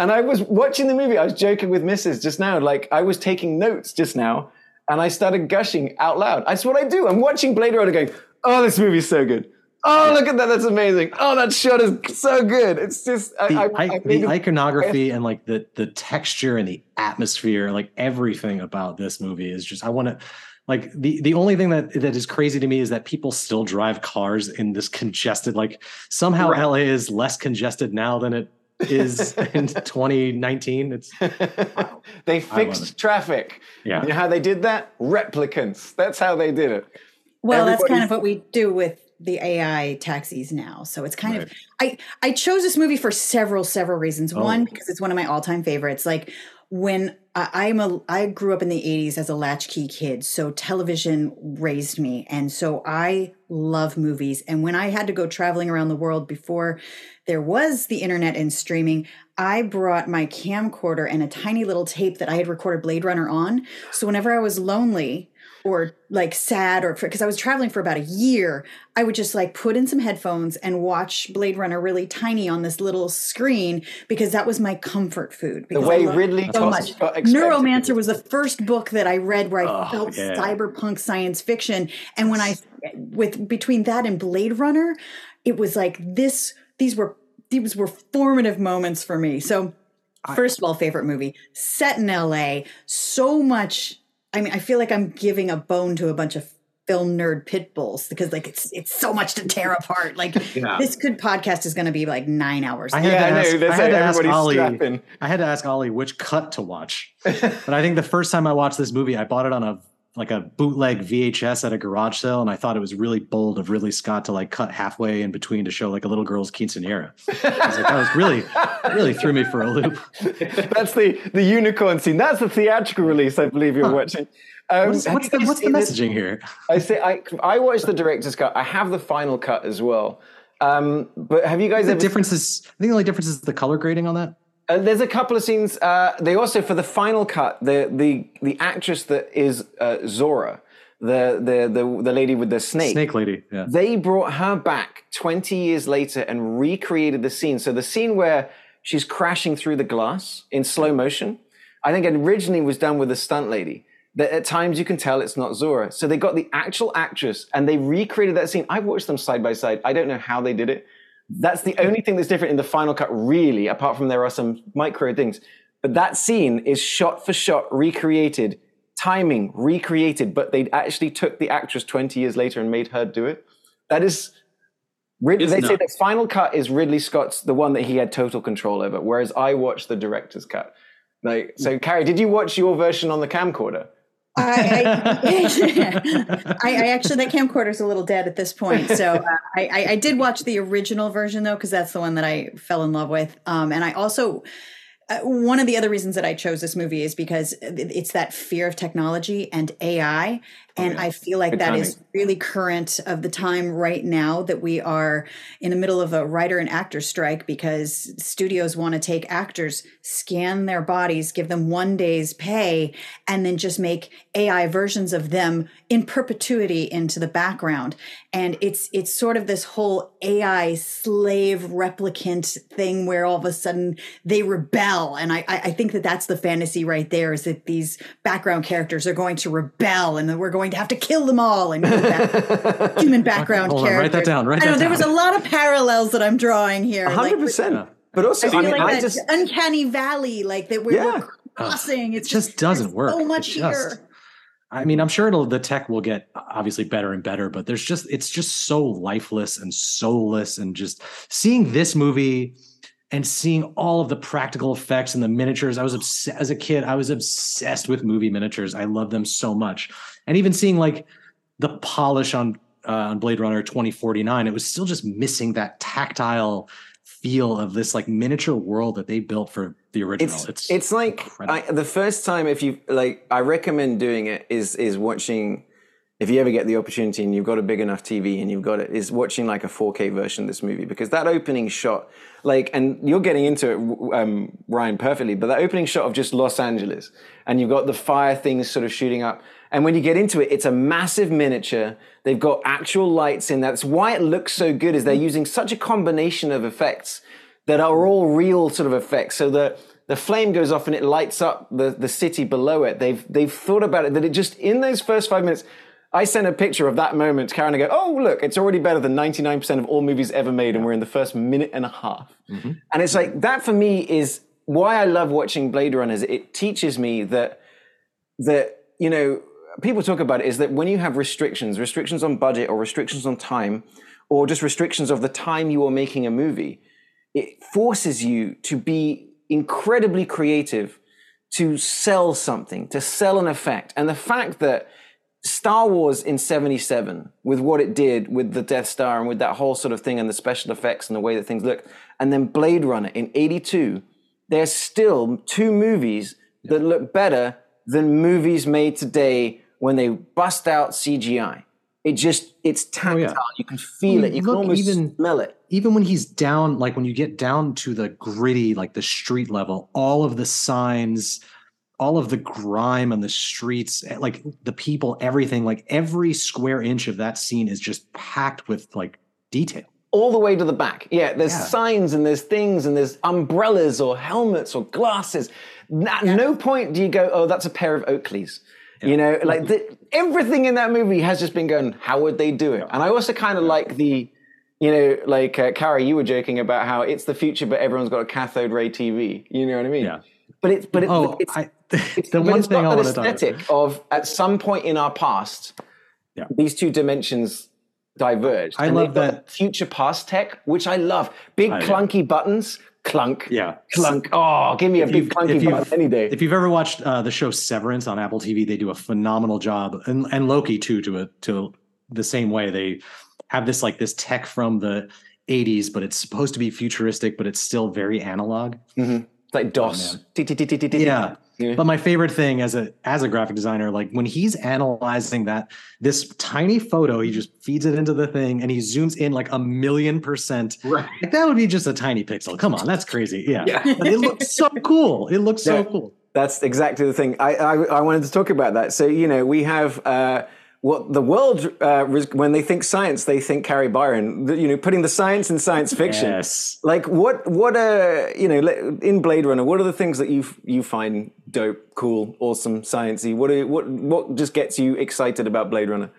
And I was watching the movie. I was joking with Mrs. just now, like I was taking notes just now, and I started gushing out loud. That's what I do. I'm watching Blade Runner, going, "Oh, this movie's so good." Oh, look at that! That's amazing. Oh, that shot is so good. It's just the, I, I, I the iconography and like the the texture and the atmosphere, like everything about this movie is just I want to like the the only thing that that is crazy to me is that people still drive cars in this congested like somehow Right. LA is less congested now than it is in 2019. It's they it. fixed traffic. Yeah. You know how they did that? Replicants. That's how they did it. Well, that's kind of what we do with the AI taxis now. So it's kind of I I chose this movie for several several reasons. Oh. One Oh. because it's one of my all time favorites. Like when I, I'm a I grew up in the 80s as a latchkey kid, so television raised me, and so I love movies. And when I had to go traveling around the world before there was the internet and streaming, I brought my camcorder and a tiny little tape that I had recorded Blade Runner on. So whenever I was lonely or like sad or because I was traveling for about a year, I would just like put in some headphones and watch Blade Runner really tiny on this little screen because that was my comfort food. The way Ridley so much. Neuromancer was the first book that I read where I Oh, felt yeah. cyberpunk science fiction, and when I with between that and Blade Runner, it was like this. These were these were formative moments for me. So. First of all, favorite movie set in LA. So much. I mean, I feel like I'm giving a bone to a bunch of film nerd pit bulls because like it's it's so much to tear apart. Like Yeah. this good podcast is going to be like nine hours. I had Yeah, to I know, ask, I had to ask Ollie. strapping. I had to ask Ollie which cut to watch. but I think the first time I watched this movie, I bought it on a like a bootleg VHS at a garage sale, and I thought it was really bold of Ridley Scott to like cut halfway in between to show like a little girl's quinceanera. I was like, that was really, really threw me for a loop. That's the the unicorn scene. That's the theatrical release, I believe you're watching. Um, What's, what's the what's the messaging here? I say I I watched the director's cut. I have the final cut as well. Um, but have you guys The ever? difference is, I think the only difference is the color grading on that. Uh, there's a couple of scenes. Uh, they also for the final cut, the the the actress that is uh, Zhora, the the the, the lady with the snake. Snake lady. Yeah. They brought her back 20 years later and recreated the scene. So the scene where she's crashing through the glass in slow motion, I think originally was done with a stunt lady. That at times you can tell it's not Zhora. So they got the actual actress and they recreated that scene. I've watched them side by side. I don't know how they did it. That's the only thing that's different in the final cut, really, apart from there are some micro things. But that scene is shot for shot recreated timing recreated, but they actually took the actress 20 years later and made her do it. That is, Rid- they say the final cut is Ridley Scott's the one that he had total control over, whereas I watched the director's cut. Like, so Kari, did you watch your version on the camcorder? I, I, I, actually that camcorder's a little dead at this point. So uh, I, I, did watch the original version though, because that's the one that I fell in love with. Um, and I also uh, one of the other reasons that I chose this movie is because it's that fear of technology and AI. And yeah. I feel like Good that timing. is really current of the time right now that we are in the middle of a writer and actor strike because studios want to take actors, scan their bodies, give them one day's pay, and then just make AI versions of them in perpetuity into the background. And it's it's sort of this whole AI slave replicant thing where all of a sudden they rebel. And I, I think that that's the fantasy right there is that these background characters are going to rebel and that we're going going to have to kill them all and back, human background Hold characters. On, write that down. Write I know there was a lot of parallels that I'm drawing here. hundred percent. But also, I, feel I mean, like I just uncanny valley, like that we're, yeah. we're crossing. It's it just, just doesn't work. So much here. I mean, I'm sure it'll the tech will get obviously better and better, but there's just it's just so lifeless and soulless, and just seeing this movie and seeing all of the practical effects and the miniatures. I was obs- as a kid, I was obsessed with movie miniatures. I love them so much, and even seeing like the polish on uh, on Blade Runner 2049, it was still just missing that tactile feel of this like miniature world that they built for the original. It's it's, it's like I, the first time if you like, I recommend doing it is is watching if you ever get the opportunity and you've got a big enough TV and you've got it, is watching like a 4K version of this movie because that opening shot, like, and you're getting into it, um, Ryan, perfectly, but that opening shot of just Los Angeles and you've got the fire things sort of shooting up. And when you get into it, it's a massive miniature. They've got actual lights in. That's why it looks so good is they're using such a combination of effects that are all real sort of effects. So the, the flame goes off and it lights up the, the city below it. They've, they've thought about it that it just, in those first five minutes, I sent a picture of that moment to Karen and go, oh, look, it's already better than 99% of all movies ever made, and we're in the first minute and a half. Mm-hmm. And it's like, that for me is why I love watching Blade Runners. It teaches me that, that, you know, people talk about it is that when you have restrictions, restrictions on budget or restrictions on time, or just restrictions of the time you are making a movie, it forces you to be incredibly creative to sell something, to sell an effect. And the fact that Star Wars in 77, with what it did with the Death Star and with that whole sort of thing and the special effects and the way that things look, and then Blade Runner in 82, there's still two movies that look better than movies made today when they bust out CGI. It just, it's tactile. Oh, yeah. You can feel it. You can almost even, smell it. Even when he's down, like when you get down to the gritty, like the street level, all of the signs, all of the grime on the streets, eh, like the people, everything, like every square inch of that scene is just packed with like detail. All the way to the back. Yeah, there's yeah. signs and there's things and there's umbrellas or helmets or glasses. At yeah. no point do you go, oh, that's a pair of Oakleys. Yeah. You know, like the, everything in that movie has just been going, how would they do it? And I also kind of like the, you know, like uh, Kari, you were joking about how it's the future, but everyone's got a cathode ray TV. You know what I mean? Yeah. But it's but it, oh, it's, I, it's, the one thing I want aesthetic of at some point in our past, yeah. these two dimensions diverge. I love that future past tech, which I love. Big I, clunky buttons, clunk, yeah, clunk. Oh, give me a if big clunky button any day. If you've ever watched uh, the show Severance on Apple TV, they do a phenomenal job, and, and Loki too, to a to the same way. They have this like this tech from the 80s, but it's supposed to be futuristic, but it's still very analog. Mm-hmm like DOS. Yeah. But my favorite thing as a as a graphic designer, like when he's analyzing that this tiny photo, he just feeds it into the thing and he zooms in like a million percent. Right. Like that would be just a tiny pixel. Come on, that's crazy. Yeah. yeah. But it looks so cool. It looks yeah. so cool. That's exactly the thing. I, I, I wanted to talk about that. So you know we have uh, what the world uh, when they think science they think Kari Byron. You know putting the science in science fiction. Yes. like what what uh you know in Blade Runner what are the things that you you find dope cool awesome sciencey? What are, what what just gets you excited about Blade Runner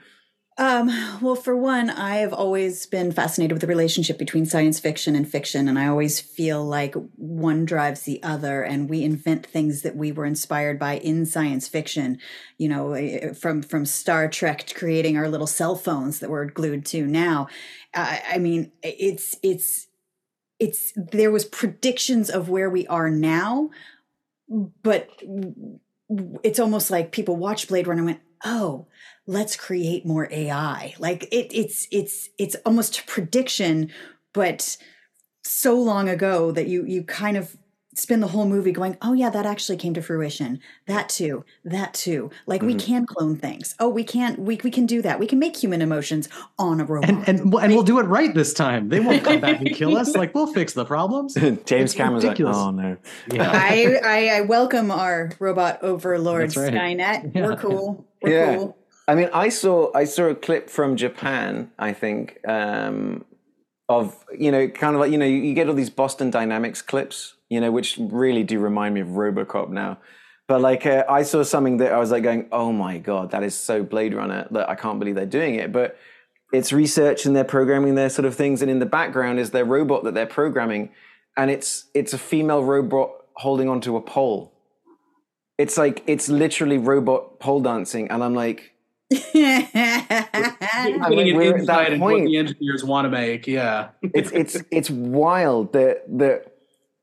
Um, well, for one, I have always been fascinated with the relationship between science fiction and fiction, and I always feel like one drives the other, and we invent things that we were inspired by in science fiction. You know, eh, from from Star Trek to creating our little cell phones that we're glued to now. I, I mean, it's it's it's there was predictions of where we are now, but it's almost like people watched Blade Runner and went, "Oh, let's create more AI." Like it, it's it's it's almost a prediction, but so long ago that you you kind of spend the whole movie going, "Oh yeah, that actually came to fruition. That too, that too." Like we mm-hmm. can clone things. Oh, we can't. We we can do that. We can make human emotions on a robot. And and and we'll do it right this time. They won't come back and kill us. Like we'll fix the problems. James Cameron's ridiculous. like oh no Yeah. I, I I welcome our robot overlord That's right. Skynet. Yeah. We're cool. We're Yeah. cool. I mean, I saw I saw a clip from Japan. I think um, of you know, kind of like you know, you, get all these Boston Dynamics clips, you know, which really do remind me of RoboCop now. But like, uh, I saw something that I was like going, "Oh my god, that is so Blade Runner that I can't believe they're doing it." But it's research and they're programming their sort of things, and in the background is their robot that they're programming, and it's it's a female robot holding onto a pole. It's like it's literally robot pole dancing, and I'm like. Getting mean, we're at that insight what point. the engineers want to make. Yeah. it's it's it's wild that that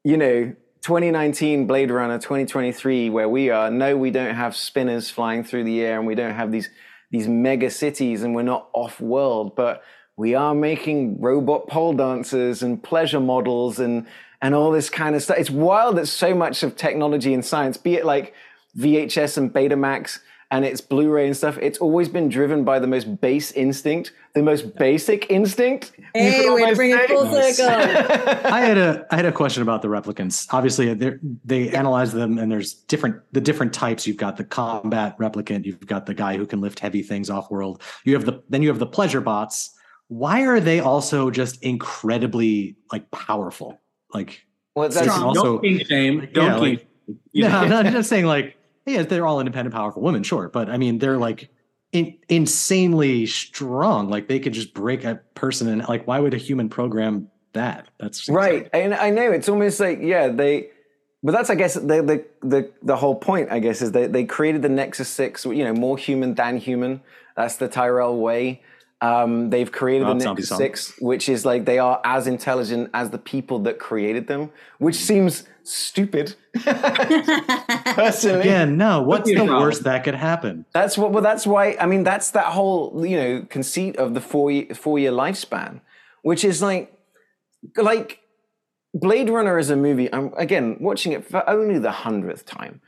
you know 2019 Blade Runner 2023 where we are no we don't have spinners flying through the air and we don't have these these mega cities and we're not off world but we are making robot pole dancers and pleasure models and and all this kind of stuff it's wild that so much of technology and science be it like VHS and Betamax and it's Blu-ray and stuff. It's always been driven by the most base instinct, the most basic instinct. Hey, could way to bring it full circle. I had a I had a question about the replicants. Obviously, they're- they analyze them, and there's different the different types. You've got the combat replicant. You've got the guy who can lift heavy things off world. You have the then you have the pleasure bots. Why are they also just incredibly like powerful? Like Well, that's Strong. also Don't king shame. Don't Yeah, king. like- you no, know? I'm not just saying like yeah, they're all independent, powerful women, sure, but I mean they're like in, insanely strong. Like they could just break a person, and like why would a human program that? That's right. And I know it's almost like yeah, they. But that's I guess the the the the whole point. I guess is they they created the Nexus Six. You know, more human than human. That's the Tyrell way. Um, they've created Oh, the zombie Nexus song. Six, which is like they are as intelligent as the people that created them, which seems stupid. Personally, Again, no. What's the problem. worst that could happen? That's what. Well, that's why. I mean, that's that whole you know conceit of the four year, four year lifespan, which is like, like Blade Runner is a movie. I'm again watching it for only the hundredth time,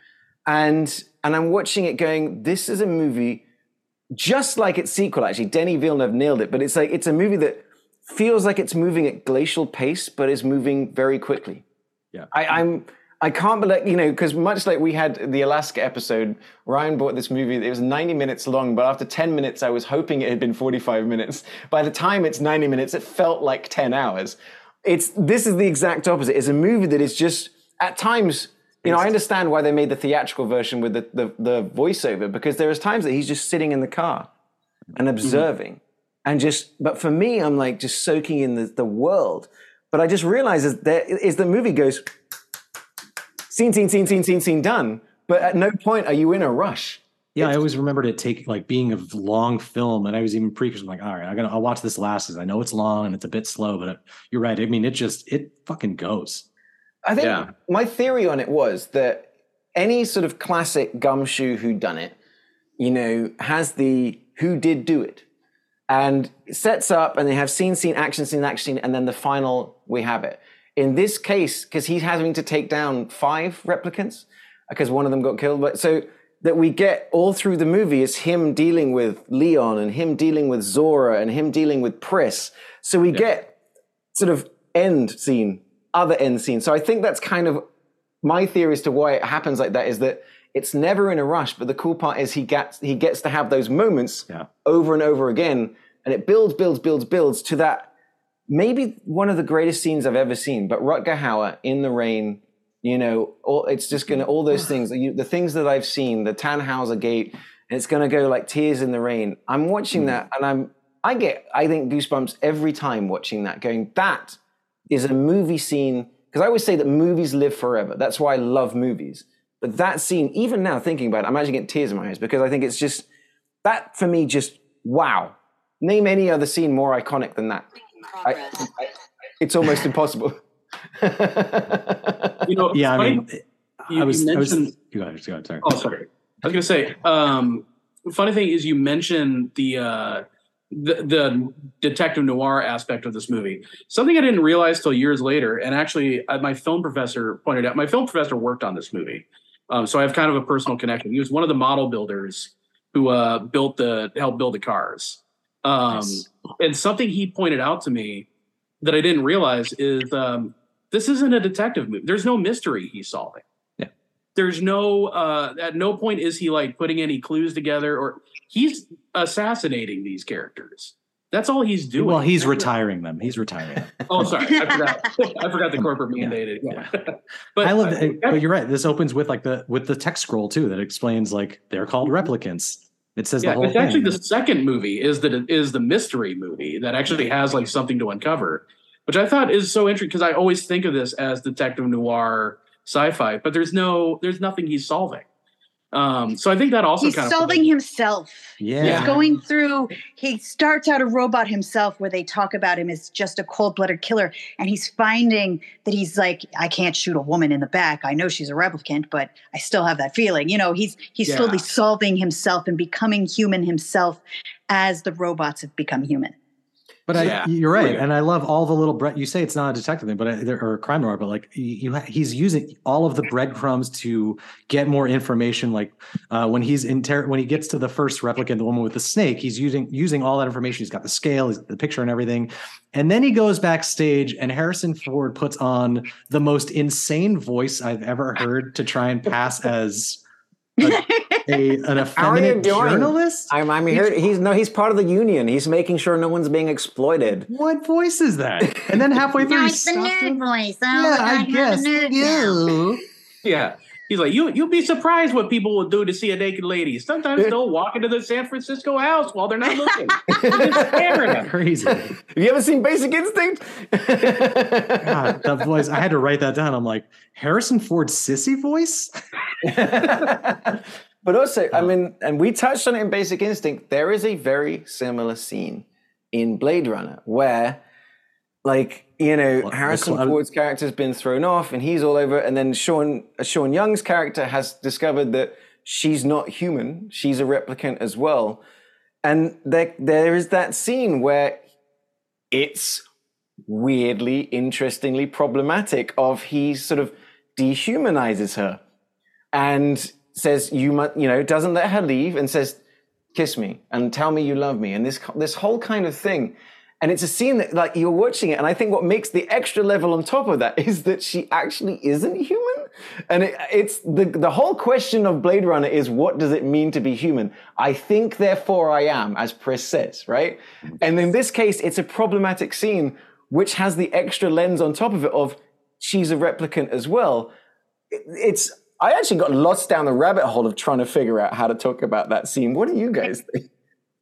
and and I'm watching it going. This is a movie, just like its sequel. Actually, Denis Villeneuve nailed it. But it's like it's a movie that feels like it's moving at glacial pace, but is moving very quickly. Yeah. I, I'm. I can't believe you know because much like we had the Alaska episode, Ryan bought this movie. It was 90 minutes long, but after 10 minutes, I was hoping it had been 45 minutes. By the time it's 90 minutes, it felt like 10 hours. It's this is the exact opposite. It's a movie that is just at times. You know, I understand why they made the theatrical version with the, the, the voiceover because there is times that he's just sitting in the car and mm-hmm. observing and just but for me i'm like just soaking in the, the world but i just realize is there is the movie goes scene scene scene scene scene scene done but at no point are you in a rush Yeah, I always remembered it take like being a long film, and I was even pre. I'm like, all right, I'm gonna I'll watch this last. 'cause I know it's long and it's a bit slow, but it, you're right. I mean, it just it fucking goes. I think Yeah. my theory on it was that any sort of classic gumshoe who done it you know has the who did do it. And sets up and they have scene scene action scene action scene and then the final we have it. In this case because he's having to take down five replicants because one of them got killed. But so that we get all through the movie is him dealing with leon and him dealing with zhora and him dealing with pris. So we get sort of end scene other end scene so i think that's kind of my theory as to why it happens like that is that it's never in a rush. But the cool part is he gets he gets to have those moments Yeah. over and over again, and it builds, builds, builds, builds to that maybe one of the greatest scenes I've ever seen. But Rutger Hauer in the rain, you know, all, it's just gonna all those things, you, the things that I've seen, the Tannhauser Gate, and it's gonna go like tears in the rain. I'm watching hmm. that, and I'm I get I think goosebumps every time watching that. Going that is a movie scene because I always say that movies live forever. That's why I love movies. But that scene, even now thinking about it, I'm actually getting tears in my eyes because I think it's just that for me. Just wow. Name any other scene more iconic than that. I, I, it's almost impossible. You know, Yeah, I mean, you- I was, you I was, mentioned- you go ahead, go ahead, sorry. Oh, sorry. I was gonna say. Um, funny thing is, you mentioned the uh, the the detective noir aspect of this movie. Something I didn't realize till years later, and actually, uh, my film professor pointed out. My film professor worked on this movie, um, so I have kind of a personal connection. He was one of the model builders who uh, built the helped build the cars. Um, Nice. And something he pointed out to me that I didn't realize is um, this isn't a detective movie. There's no mystery he's solving there's no uh at no point is he like putting any clues together or he's assassinating these characters that's all he's doing Well, he's retiring them. He's retiring them. oh sorry i forgot i forgot the corporate mandated yeah but I love uh, that. But you're right. This opens with like the with the text scroll too that explains like they're called replicants. It says yeah, the whole it's thing. actually the second movie is the is the mystery movie that actually has like something to uncover, which I thought is so interesting because I always think of this as detective noir sci-fi, but there's no there's nothing he's solving. Um, so I think that also He's kind of solving himself. yeah. He's going through, he starts out a robot himself where they talk about him as just a cold blooded killer. And he's finding that he's like, I can't shoot a woman in the back. I know she's a replicant, but I still have that feeling. You know, he's he's Yeah. slowly solving himself and becoming human himself as the robots have become human. But I, Yeah. you're right, Yeah. and I love all the little bread. You say it's not a detective thing, but I, there, or a crime noir, but like you, you he's using all of the breadcrumbs to get more information. Like uh, when he's inter- when he gets to the first replicant, the woman with the snake, he's using using all that information. He's got the scale, he's, the picture, and everything. And then he goes backstage, and Harrison Ford puts on the most insane voice I've ever heard to try and pass as a, a an are you effeminate doing? journalist. I'm, I'm here. He's no, he's part of the union. He's making sure no one's being exploited. What voice is that? And then halfway through, he stops and- voice. Yeah, I guess. Yeah. Yeah. He's like, you you'll be surprised what people will do to see a naked lady. Sometimes they'll walk into the San Francisco house while they're not looking. They're just staring at. Crazy. Have you ever seen Basic Instinct? God, that voice. I had to write that down. I'm like, Harrison Ford's sissy voice? but also, I mean, and we touched on it in Basic Instinct. There is a very similar scene in Blade Runner where, like, you know, Harrison Ford's character's been thrown off, and he's all over. And then Sean uh, Sean Young's character has discovered that she's not human; she's a replicant as well. And there, there is that scene where it's weirdly, interestingly problematic. Of he sort of dehumanizes her and says you must you know doesn't let her leave and says kiss me and tell me you love me and this this whole kind of thing and it's a scene that like you're watching it and i think what makes the extra level on top of that is that she actually isn't human and it, it's the the whole question of blade runner is what does it mean to be human i think therefore i am as Pris says right and in this case it's a problematic scene which has the extra lens on top of it of she's a replicant as well it- it's I actually got lost down the rabbit hole of trying to figure out how to talk about that scene. What do you guys think?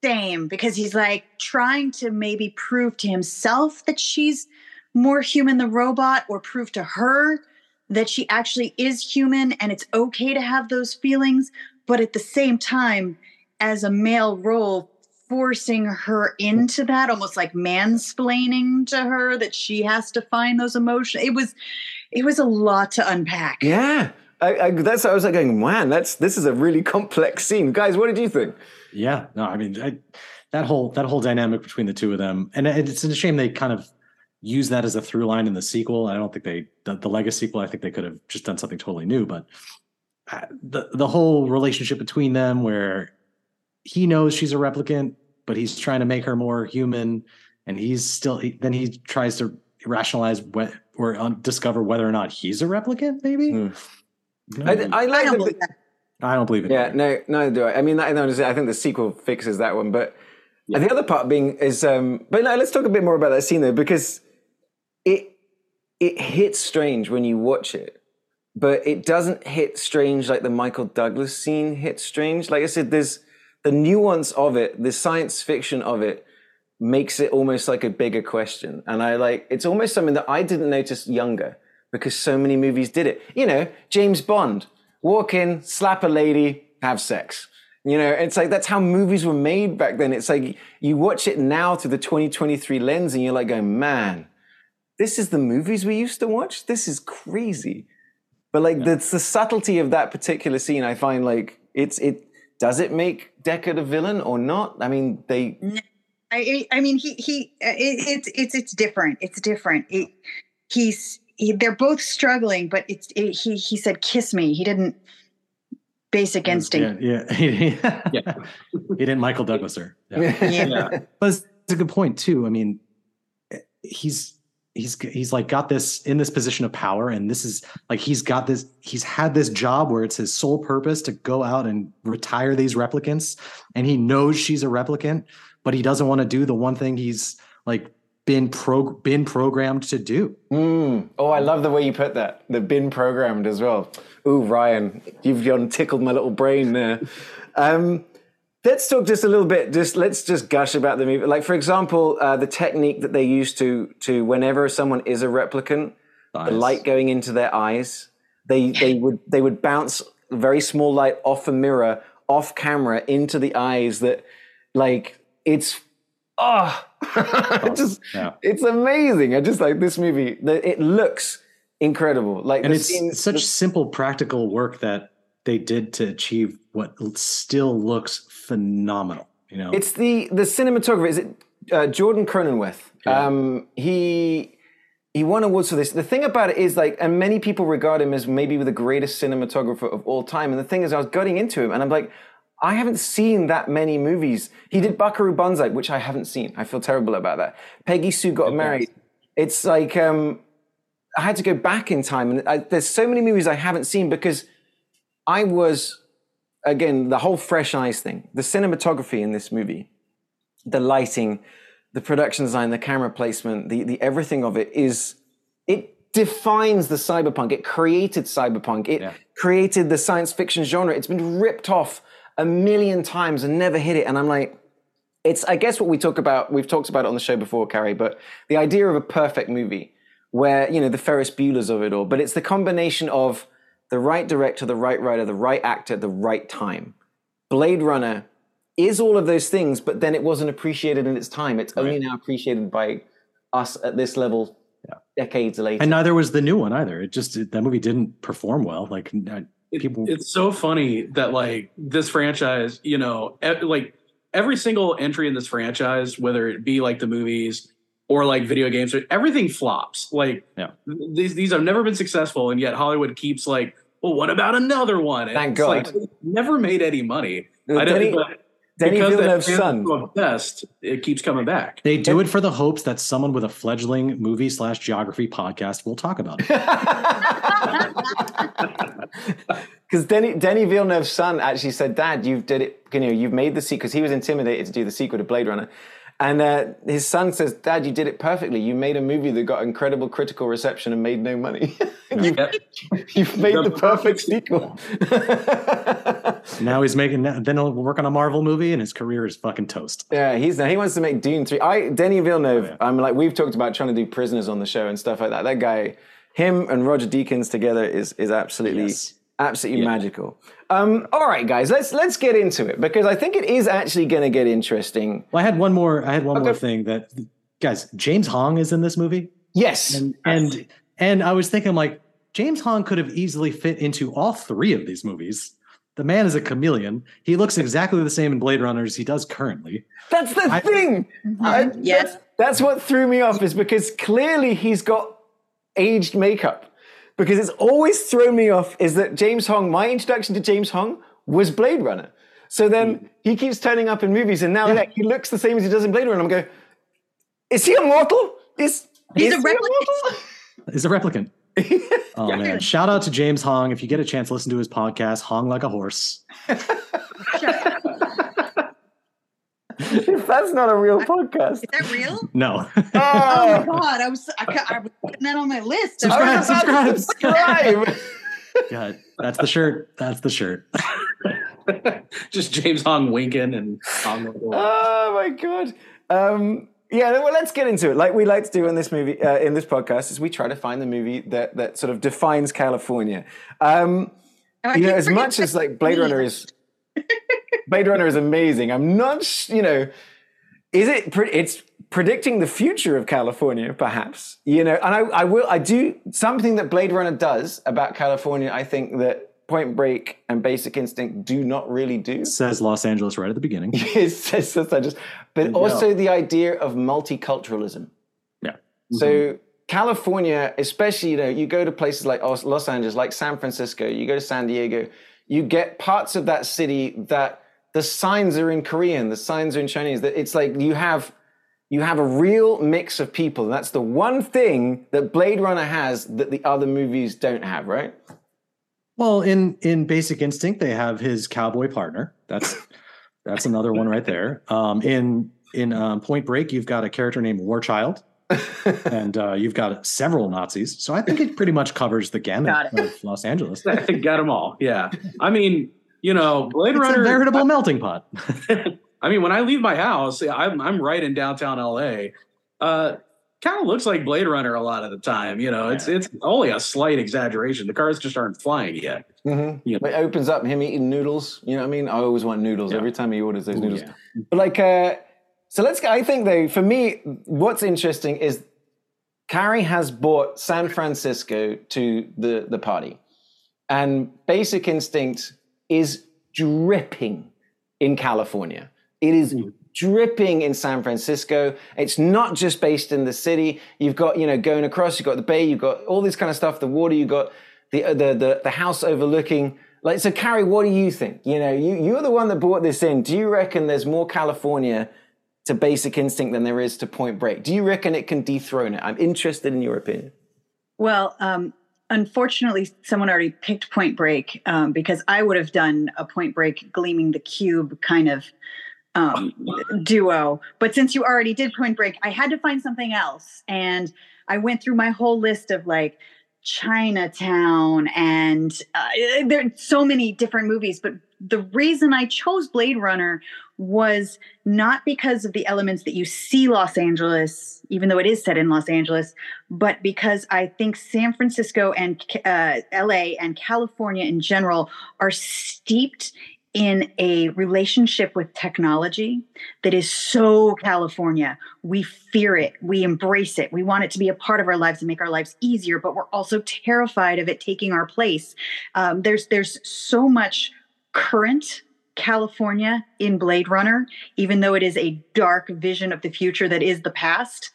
Same, because he's like trying to maybe prove to himself that she's more human than robot, or prove to her that she actually is human and it's okay to have those feelings. But at the same time, as a male role, forcing her into that, almost like mansplaining to her that she has to find those emotions. It was, it was a lot to unpack. Yeah, I, I, that's I was like going, man, that's this is a really complex scene, guys. What did you think? Yeah. No, I mean, I, that whole that whole dynamic between the two of them, and it's a shame they kind of use that as a through line in the sequel. I don't think they the, the Legacy sequel. I think they could have just done something totally new, but uh, the the whole relationship between them, where he knows she's a replicant, but he's trying to make her more human, and he's still he, then he tries to rationalize what or um, discover whether or not he's a replicant. Maybe. No, I, I I like don't the- that. I don't believe it. Yeah, no, neither do I. I mean, I, I think the sequel fixes that one, but and the other part being is, um, but no, let's talk a bit more about that scene though, because it it hits strange when you watch it, but it doesn't hit strange like the Michael Douglas scene hits strange. Like I said, there's the nuance of it, the science fiction of it makes it almost like a bigger question, and I like it's almost something that I didn't notice younger because so many movies did it. You know, James Bond walk in, slap a lady, have sex. You know, it's like that's how movies were made back then. It's like you watch it now through the 2023 lens and you're like going, man, this is the movies we used to watch? This is crazy. But like the, the subtlety of that particular scene, I find like it's it does it make Deckard a villain or not? I mean, they I, I mean, he he. uh, It, it's it's it's different. It's different. It, he's he, they're both struggling, but it's it, he he said kiss me. He didn't. Basic instinct. Yeah, yeah. yeah. he didn't Michael Douglas her. Yeah. Yeah. But it's a good point too. I mean, eh, he's he's he's like got this in this position of power, and this is like he's got this. He's had this job where it's his sole purpose to go out and retire these replicants, and he knows she's a replicant, but he doesn't want to do the one thing he's like been pro been programmed to do. Mm. Oh, I love the way you put that. The been programmed as well. Ooh, Ryan, you've gone tickled my little brain there. Um, let's talk just a little bit. Just let's just gush about the movie. Like, for example, uh, the technique that they use to to whenever someone is a replicant, the light going into their eyes. They they would they would bounce very small light off a mirror, off camera, into the eyes. That like it's oh, it just Yeah. it's amazing. I just like this movie. The, it looks incredible. Like and the it's scene- such simple practical work that they did to achieve what still looks phenomenal you know It's the the cinematographer. Is it uh, Jordan Cronenweth? Um, he he won awards for this. The thing about it is like, and many people regard him as maybe the greatest cinematographer of all time. And the thing is, I was getting into him, and I'm like, I haven't seen that many movies. He did Buckaroo Banzai, which I haven't seen. I feel terrible about that. Peggy Sue got married. It's like um, I had to go back in time, and I, there's so many movies I haven't seen because I was again the whole fresh eyes thing, the cinematography in this movie, the lighting, the production design, the camera placement, the the everything of it is it defines the cyberpunk. It created cyberpunk. It created the science fiction genre. It's been ripped off a million times and never hit it. And I'm like, it's I guess what we talk about. We've talked about it on the show before, Kari. But the idea of a perfect movie, where you know the Ferris Bueller's of it all, but it's the combination of the right director, the right writer, the right actor, at the right time. Blade Runner is all of those things, but then it wasn't appreciated in its time. It's only now appreciated by us at this level, decades later. and neither was the new one either it just that movie didn't perform well like It- people it's so funny that like this franchise, you know, e- like every single entry in this franchise, whether it be like the movies or like video games, everything flops. Like Yeah. these these have never been successful, and yet Hollywood keeps like, well, what about another one? And Thank it's like, God. never made any money. Well, I don't Denis- but Denis because that Villeneuve's fans son. are so obsessed, it keeps coming back. they do it for the hopes that someone with a fledgling movie slash geography podcast will talk about it Because Denis, Denis Villeneuve's son actually said, "Dad, you've did it. You know, you've made the sequel." Because he was intimidated to do the sequel to Blade Runner, and uh, his son says, "Dad, you did it perfectly. You made a movie that got incredible critical reception and made no money. you've, Yep. you've made the perfect sequel." now he's making then he'll work on a marvel movie and his career is fucking toast Yeah, he's now he wants to make Dune three. I Denis Villeneuve. Oh, yeah. I'm like we've talked about trying to do Prisoners on the show and stuff like that. That guy, him and Roger Deakins together is is absolutely Yes. Absolutely magical. Um, all right, guys, let's let's get into it because I think it is actually going to get interesting. well i had one more i had one more thing that guys james hong is in this movie Yes, and and and I was thinking like James Hong could have easily fit into all three of these movies. The man is a chameleon. He looks exactly the same in Blade Runner as he does currently. that's the I- thing. I- Yes. that's, that's what threw me off is because clearly he's got aged makeup. Because it's always thrown me off is that James Hong, my introduction to James Hong was Blade Runner. So then hmm. he keeps turning up in movies, and now like, he looks the same as he does in Blade Runner. I'm going, is he immortal? Is He's Is a he replicant. Is a replicant. Oh Yeah. man! Shout out to James Hong. If you get a chance, listen to his podcast, Hong Like a Horse. Shut up. if that's not a real podcast. Is that real? No, Oh my Oh, god! I was I, I was putting that on my list. I Subscribe, was about to subscribe. subscribe. God, that's the shirt. That's the shirt. Just James Hong winking and Hong. oh my god. Um, yeah, well, let's get into it. Like we like to do in this movie, uh, in this podcast, is we try to find the movie that that sort of defines California. Um, Oh, you know, as much as like Blade. Runner is, Blade Runner is amazing. I'm not, sh- you know, is it? Pre- it's predicting the future of California, perhaps. You know, and I, I will, I do something that Blade Runner does about California. I think that Point Break and Basic Instinct do not really do. Says Los Angeles right at the beginning. It's just, just- I just- but also the idea of multiculturalism. Yeah. So California, especially, you know, you go to places like Los Angeles, like San Francisco, you go to San Diego, you get parts of that city that the signs are in Korean, the signs are in Chinese. That it's like you have you have a real mix of people. And that's the one thing that Blade Runner has that the other movies don't have, right? Well, in in Basic Instinct, they have his cowboy partner. That's that's another one right there. Um, in in um, Point Break, you've got a character named Warchild, and uh, you've got several Nazis. So I think it pretty much covers the gamut of Los Angeles. I think got them all. Yeah. I mean, you know, Blade It's Runner. a veritable melting pot. I mean, when I leave my house, I'm I'm right in downtown LA. Uh, kind of looks like Blade Runner a lot of the time. You know, it's it's only a slight exaggeration. The cars just aren't flying yet. Mm-hmm. Yeah. It opens up him eating noodles. You know what I mean? I always want noodles Yeah. every time he orders those Ooh, noodles. yeah. But like, uh, so let's. go- I think though, for me, what's interesting is Kari has brought San Francisco to the the party, and Basic Instinct is dripping in California. It is dripping in San Francisco. It's not just based in the city. You've got you know going across. You've got the bay. You've got all this kind of stuff. The water. You've got the uh, the the, the house overlooking. Like so, Kari, what do you think? You know, you you're the one that brought this in. Do you reckon there's more California to Basic Instinct than there is to Point Break? Do you reckon it can dethrone it? I'm interested in your opinion. Well, um, unfortunately, someone already picked Point Break um, because I would have done a Point Break gleaming the cube kind of um, duo. But since you already did Point Break, I had to find something else. And I went through my whole list of like Chinatown and uh, there are so many different movies. But the reason I chose Blade Runner was not because of the elements that you see Los Angeles, even though it is set in Los Angeles, but because I think San Francisco and uh, LA and California in general are steeped in a relationship with technology that is so California. We fear it, we embrace it, we want it to be a part of our lives and make our lives easier, but we're also terrified of it taking our place. Um, there's there's so much current California in Blade Runner, even though it is a dark vision of the future that is the past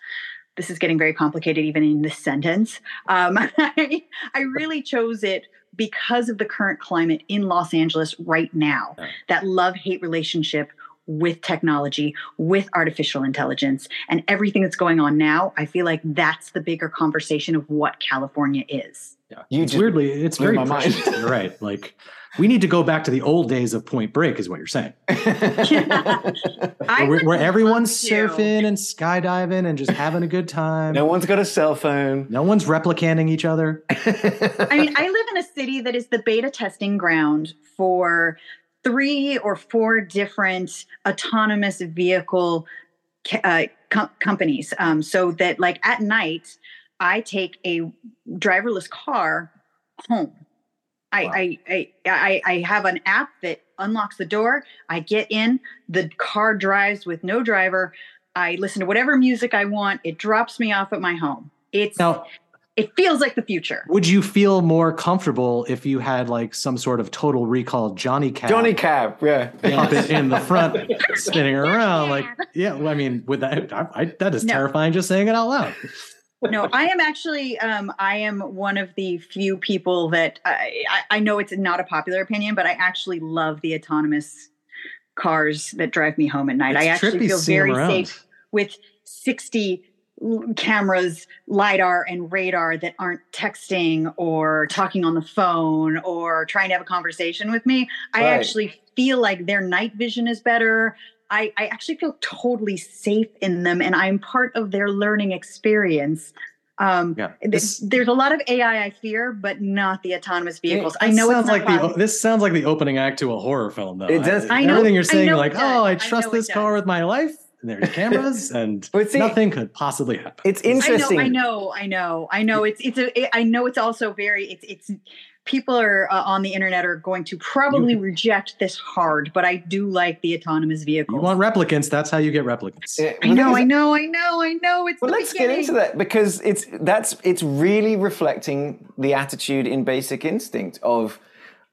this is getting very complicated even in this sentence. Um, I, I really chose it because of the current climate in Los Angeles right now. Yeah. That love hate relationship with technology, with artificial intelligence, and everything that's going on now. I feel like that's the bigger conversation of what California is. Yeah. You it's weirdly, it's very my mind. You're right. Like we need to go back to the old days of Point Break, is what you're saying. I Where, where everyone's love to. surfing and skydiving and just having a good time. no one's got a cell phone. No one's replicating each other. I mean, I live in a city that is the beta testing ground for three or four different autonomous vehicle uh, com- companies. Um, so that, like, at night, I take a driverless car home. I, Wow. I, I, I, I have an app that unlocks the door. I get in, the car drives with no driver. I listen to whatever music I want. It drops me off at my home. It's Now, it feels like the future. would you feel more comfortable if you had like some sort of total recall Johnny Cab? Johnny Cab, yeah. up in, in the front, spinning around? Like, yeah. Well, I mean, with that, I, I, that is No. terrifying just saying it out loud. No, I am actually um, I am one of the few people that I, I, I know it's not a popular opinion, but I actually love the autonomous cars that drive me home at night. I actually feel very safe with 60 cameras, lidar, and radar that aren't texting or talking on the phone or trying to have a conversation with me. I actually feel like their night vision is better. I, I actually feel totally safe in them, and I'm part of their learning experience. Um, Yeah. This- there's a lot of AI I fear, but not the autonomous vehicles. I know it's sounds not like the this sounds like the opening act to a horror film, though. It does. I know- Everything you're I saying, know like, does. oh, I I trust know it this car does. with my life. And there's cameras, and But see- nothing could possibly happen. It's I know, interesting. I know, I know, I know. It's it's a. I know it's also very. It's it's. People are uh, on the internet are going to probably reject this hard, but I do like the autonomous vehicles. You want replicants? That's how you get replicants. Yeah, I know, I know, I know, I know. It's Well, the let's get into that because it's that's it's really reflecting the attitude in Basic Instinct of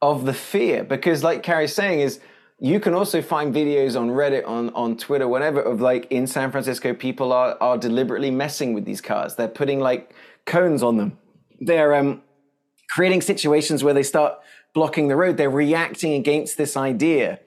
of the fear. Because, like Kari's saying, is you can also find videos on Reddit, on on Twitter, whatever, of like in San Francisco, people are are deliberately messing with these cars. They're putting like cones on them. They're um, creating situations where they start blocking the road. They're reacting against this idea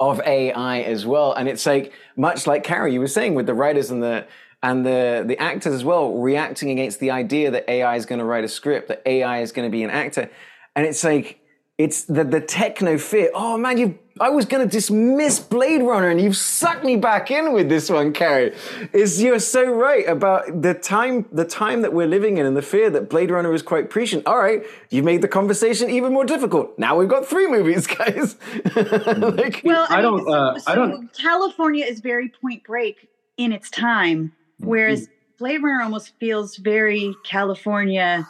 of AI as well. And it's like much like Kari, you were saying with the writers and the and the the actors as well, reacting against the idea that AI is going to write a script, that AI is going to be an actor. And it's like it's the the techno fear. Oh man, you I was going to dismiss Blade Runner and you've sucked me back in with this one, Kari. Is you're so right about the time the time that we're living in and the fear that Blade Runner is quite prescient. All right, you've made the conversation even more difficult. Now we've got three movies, guys. like, Well, I, I mean, don't, so- uh, I don't- California is very Point Break in its time, whereas Blade Runner almost feels very California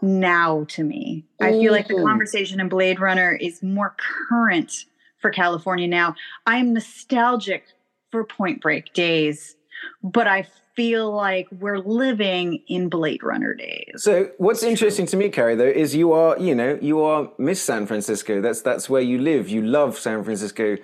now to me. I feel like the conversation in Blade Runner is more current for California now. I am nostalgic for Point Break days, but I feel like we're living in Blade Runner days. So what's interesting to me, Kari, though, is you are, you know, you are Miss San Francisco. That's that's where you live. You love San Francisco.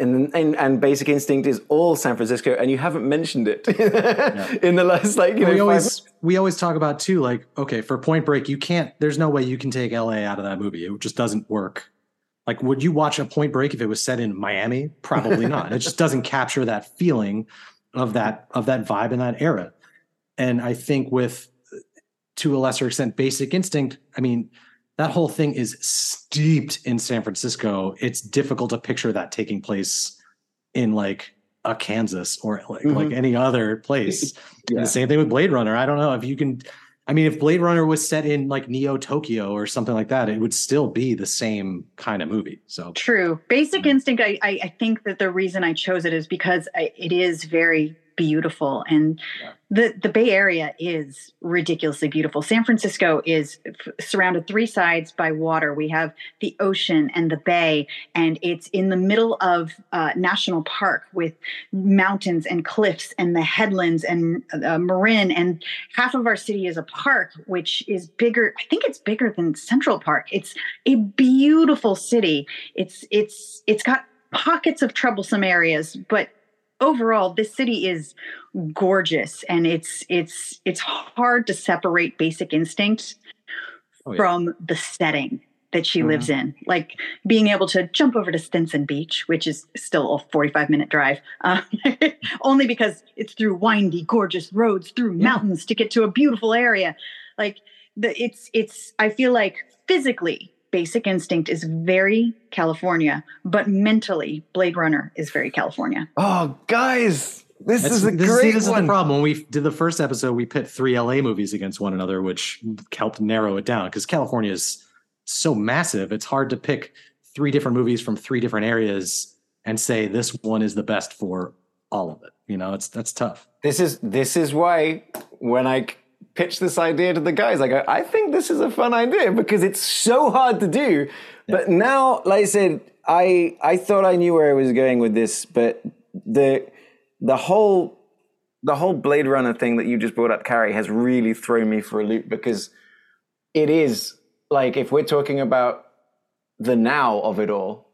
And, and and Basic Instinct is all San Francisco, and you haven't mentioned it in the last, like, you know, we five- always we always talk about too like okay for point break you can't there's no way you can take la out of that movie it just doesn't work like would you watch a point break if it was set in miami probably not it just doesn't capture that feeling of that of that vibe in that era and i think with to a lesser extent basic instinct i mean that whole thing is steeped in san francisco it's difficult to picture that taking place in like a kansas or like like mm-hmm. any other place Yeah. the same thing with Blade Runner. I don't know if you can. I mean, if Blade Runner was set in like Neo Tokyo or something like that, it would still be the same kind of movie. So True. Basic Instinct, I, I, think that the reason I chose it is because it is very beautiful. And the, the Bay Area is ridiculously beautiful. San Francisco is f- surrounded three sides by water. We have the ocean and the bay, and it's in the middle of uh, national park with mountains and cliffs and the headlands and uh, Marin. And half of our city is a park, which is bigger. I think it's bigger than Central Park. It's a beautiful city. It's it's it's got pockets of troublesome areas, but overall this city is gorgeous and it's it's it's hard to separate basic instinct Oh, yeah. from the setting that she lives in. Like being able to jump over to stinson beach which is still a 45 minute drive uh, only because it's through windy gorgeous roads through mountains to get to a beautiful area. Like the, it's it's i feel like physically basic instinct is very california but mentally blade runner is very california oh, guys, this That's- is a this, great see, this is the problem. When we did the first episode, we pit three LA movies against one another, which helped narrow it down because California is so massive. It's hard to pick three different movies from three different areas and say this one is the best for all of it. You know, it's that's tough. This is this is why when I pitched this idea to the guys, I go, I think this is a fun idea because it's so hard to do. But now, like I said, I I thought I knew where I was going with this, but the the whole the whole Blade Runner thing that you just brought up, Kari, has really thrown me for a loop because it is like if we're talking about the now of it all,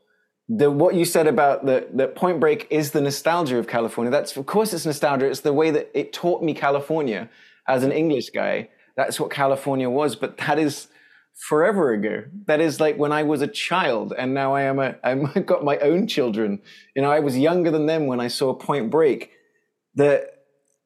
the what you said about the the Point Break is the nostalgia of California. That's of course it's nostalgia. It's the way that it taught me California as an English guy. That's what California was. But that is forever ago. That is like when I was a child, and now I am a I'm I've got my own children. You know, I was younger than them when I saw Point Break. The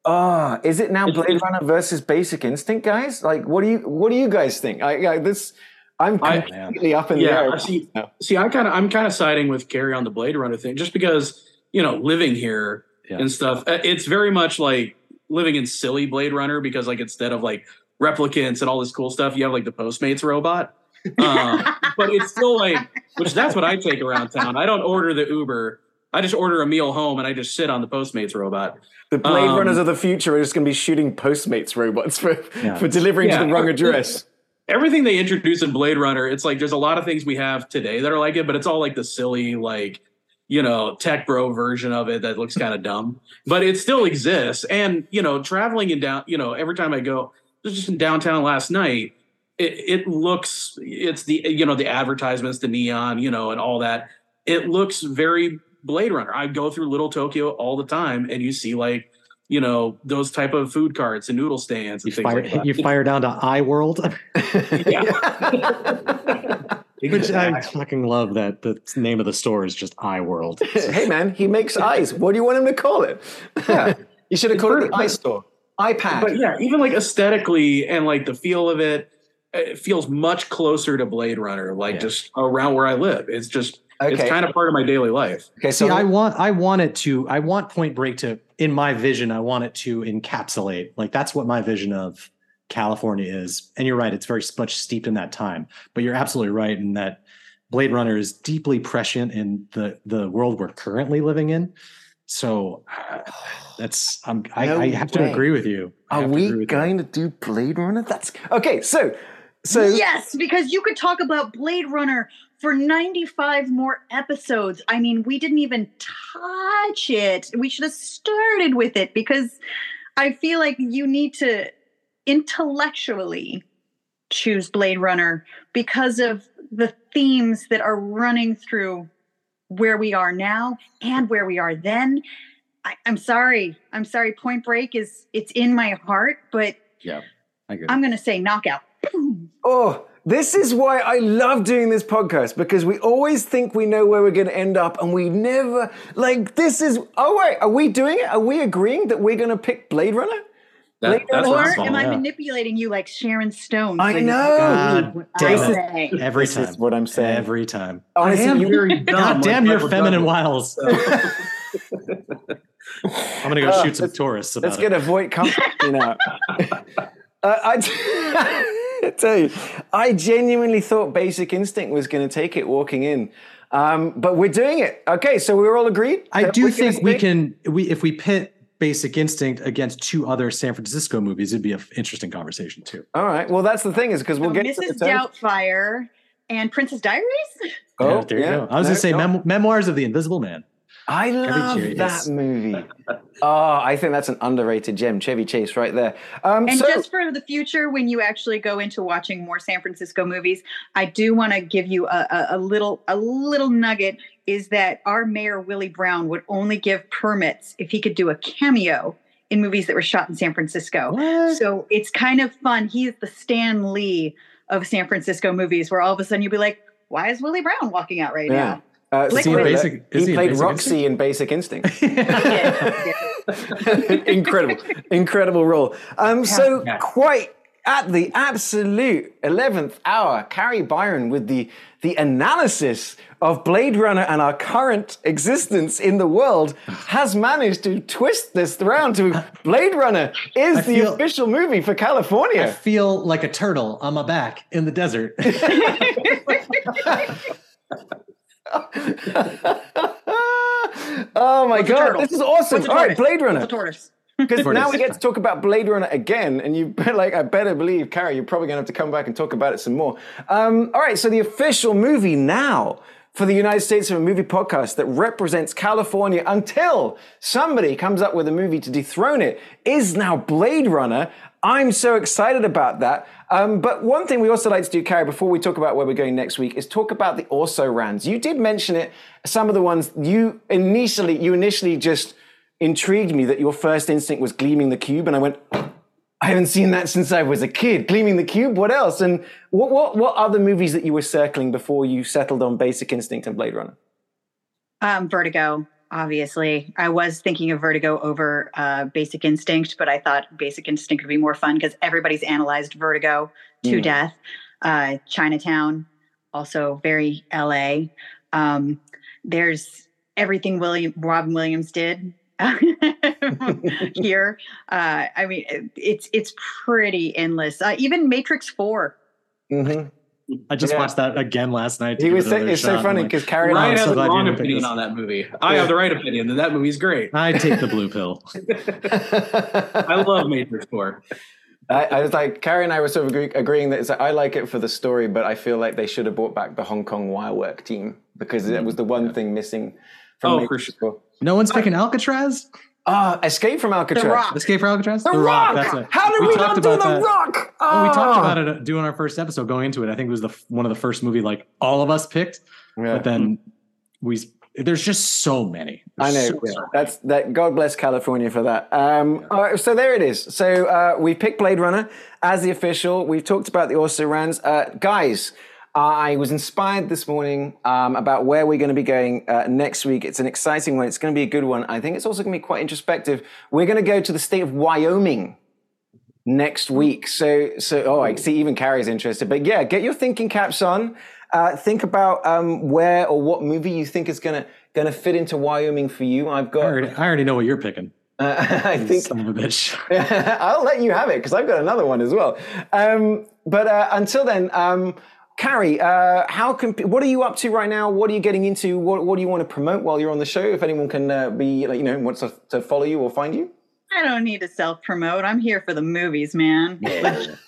Oh, is it now Blade Runner versus Basic Instinct, guys? Like, what do you what do you guys think? I, I this I'm I- completely up in the air. I see. See, I kind of, I'm kind of siding with Kari on the Blade Runner thing, just because you know, living here Yeah. and stuff. uh, It's very much like living in silly Blade Runner because, like, instead of like replicants and all this cool stuff, you have like the Postmates robot. Um, but it's still like, which that's what I take around town. I don't order the Uber. I just order a meal home and I just sit on the Postmates robot. The Blade Um, Runners of the future are just going to be shooting Postmates robots for Yeah. for delivering Yeah. to the wrong address. everything they introduce in Blade Runner, it's like there's a lot of things we have today that are like it, but it's all like the silly, like, you know, tech bro version of it that looks kind of dumb. But it still exists. And, you know, traveling in down, you know, every time I go, just in downtown last night, it, it looks it's the you know, the advertisements, the neon, you know, and all that. It looks very Blade Runner. I go through Little Tokyo all the time and you see like you know those type of food carts and noodle stands and You things fire, like that. you fire down to iWorld, which I fucking love that the name of the store is just Eye World. hey man, he makes eyes. What do you want him to call it? Yeah, you should have called it very- the Eye Store, iPad. but yeah, even like aesthetically and like the feel of it, it feels much closer to Blade Runner, like Yeah. just around where I live. It's just Okay. it's kind of part of my daily life. okay, so See, I want I want it to I want Point Break to in my vision I want it to encapsulate like that's what my vision of California is. And you're right, it's very much steeped in that time. But you're absolutely right in that Blade Runner is deeply prescient in the the world we're currently living in. So uh, that's I'm, I, No I have to agree with you. I are have to we agree with you. going to do Blade Runner? That's okay. So, so yes, because you could talk about Blade Runner for 95 more episodes. I mean, we didn't even touch it. We should have started with it because I feel like you need to intellectually choose Blade Runner because of the themes that are running through where we are now and where we are then. I, I'm sorry. I'm sorry. Point Break is it's in my heart, but Yeah. I agree. I'm gonna say knockout. Oh, this is why I love doing this podcast because we always think we know where we're going to end up and we never, like, this is, oh, wait, are we doing it? Are we agreeing that we're going to pick Blade Runner? That, Blade that's Or I'm I yeah. manipulating you like Sharon Stone? I know. God damn I it. say? Every This time. is what I'm saying. Every time. Honestly, I am you- very dumb. God damn your feminine Douglas. wiles. I'm gonna go Uh, shoot some let's- tourists about Let's it. get a Voight company now. Uh, I, I tell you, I genuinely thought Basic Instinct was going to take it walking in, um, but we're doing it. Okay, so we're all agreed. I do think we can. We if we pit Basic Instinct against two other San Francisco movies, it'd be an interesting conversation too. All right. Well, that's the thing is because we'll So get to the Mrs. Doubtfire and Princess Diaries. Oh, yeah, there you yeah. go. I was No, gonna say no. mem- Memoirs of the Invisible Man. I love that movie. oh, I think that's an underrated gem, Chevy Chase, right there. Um, And so, just for the future, when you actually go into watching more San Francisco movies, I do want to give you a, a, a little a little nugget. Is that our mayor Willie Brown would only give permits if he could do a cameo in movies that were shot in San Francisco. So it's kind of fun. He's the Stan Lee of San Francisco movies, where all of a sudden you'll be like, "Why is Willie Brown walking out right Yeah. now?" uh, Is he in Basic- is he he played Basic Roxy in Basic Instinct. Incredible, incredible role. Um, so Yeah. quite at the absolute eleventh hour, Kari Byron with the the analysis of Blade Runner and our current existence in the world has managed to twist this around to Blade Runner is I the official movie for California. I feel like a turtle on my back in the desert. oh my What's god, this is awesome! What's All right. Blade Runner. What's a tortoise? Because now we get to talk about Blade Runner again, and you like I better believe, Kari, you're probably going to have to come back and talk about it some more. Um, all right, so the official movie now for the United States of a Movie podcast that represents California until somebody comes up with a movie to dethrone it is now Blade Runner. I'm so excited about that. Um, but one thing we also like to do, Kari, before we talk about where we're going next week, is talk about the also rans. You did mention it. Some of the ones you initially, you initially just intrigued me that your first instinct was gleaming the cube, and I went, I haven't seen that since I was a kid. Gleaming the cube. What else? And what what what other movies that you were circling before you settled on Basic Instinct and Blade Runner? Um, Vertigo. obviously. I was thinking of Vertigo over uh, Basic Instinct, but I thought Basic Instinct would be more fun because everybody's analyzed Vertigo to Mm. death. Uh, Chinatown, also very LA. Um, there's everything William Robin Williams did here. Uh, I mean, it- it's it's pretty endless. Uh, even Matrix Four. hmm I just Yeah. watched that again last night. to He was it saying, another it's so I'm funny like, because Kari and Ryan I I'm has so the glad you wrong didn't pick opinion on that movie. I have the right opinion that that movie's great. I take the blue pill. I love Matrix 4. I, I was like, Kari and I were sort of agree, agreeing that it's like, I like it for the story, but I feel like they should have brought back the Hong Kong wire work team because it was the one thing missing from Oh, for Matrix sure. No one's picking Alcatraz. Ah, Escape from Alcatraz. Rock. Escape from Alcatraz. The, Rock. That's it. How did we, not do The that. Rock? Oh, we talked Ah. about it doing our first episode going into it. I think it was the one of the first movie like all of us picked, Yeah. but then we there's just so many. I know. so- so- That's that. God bless California for that. Um, all right, so there it is. So uh, we picked Blade Runner as the official. We've talked about the also rans, uh, guys. I was inspired this morning um, about where we're going to be going uh, next week. It's an exciting one. It's going to be a good one. I think it's also going to be quite introspective. We're going to go to the state of Wyoming next week. So, so oh, I see. Even Kari's interested. But yeah, get your thinking caps on. Uh, think about um, where or what movie you think is gonna gonna fit into Wyoming for you. I've I got. already, I already know what you're picking. Uh, I think Son of a bitch. I'll let you have it because I've got another one as well. Um, but uh, until then, um, Kari, uh, how can what are you up to right now? What are you getting into? What, what do you want to promote while you're on the show? If anyone can uh, be, you know, wants to, to follow you or find you. I don't need to self promote. I'm here for the movies, man.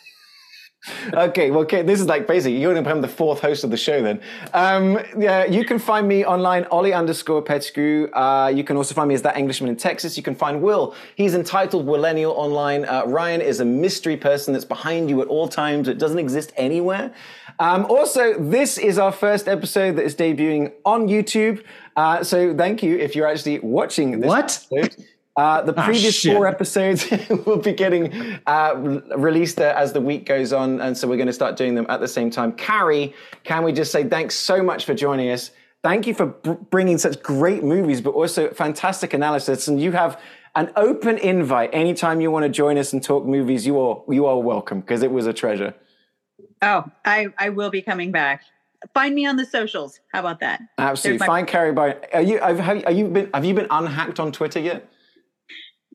Okay, well, okay, this is like basically you're going to become the fourth host of the show then. Um, yeah, you can find me online, Ollie underscore Pettigrew. Uh, you can also find me as that Englishman in Texas. You can find Will. He's entitled Millennial online. Uh, Ryan is a mystery person that's behind you at all times. It doesn't exist anywhere. Um, also, this is our first episode that is debuting on YouTube. Uh, so thank you if you're actually watching this What? episode. Uh, the Ah, previous shit. four episodes will be getting uh, released uh, as the week goes on, and so we're going to start doing them at the same time. Kari, can we just say thanks so much for joining us? Thank you for br- bringing such great movies, but also fantastic analysis. And you have an open invite anytime you want to join us and talk movies. You are you are welcome because it was a treasure. Oh, I, I will be coming back. Find me on the socials. How about that? Absolutely, There's my- find Kari by. Are you have, have you been have you been unhacked on Twitter yet?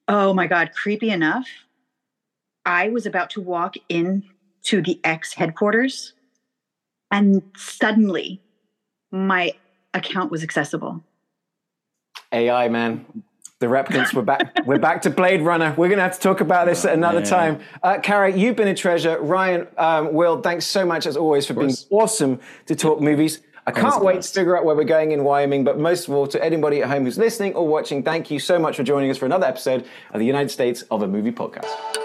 Oh my God, creepy enough. I was about to walk in to the X headquarters and suddenly my account was accessible. AI, man. The replicants, we're back. we're back to Blade Runner. We're going to have to talk about this at another man. time. Uh, Kari, you've been a treasure. Ryan, um, Will, thanks so much as always for being awesome to talk movies. I can't wait to figure out where we're going in Wyoming, but most of all, to anybody at home who's listening or watching, thank you so much for joining us for another episode of the United States of a Movie podcast.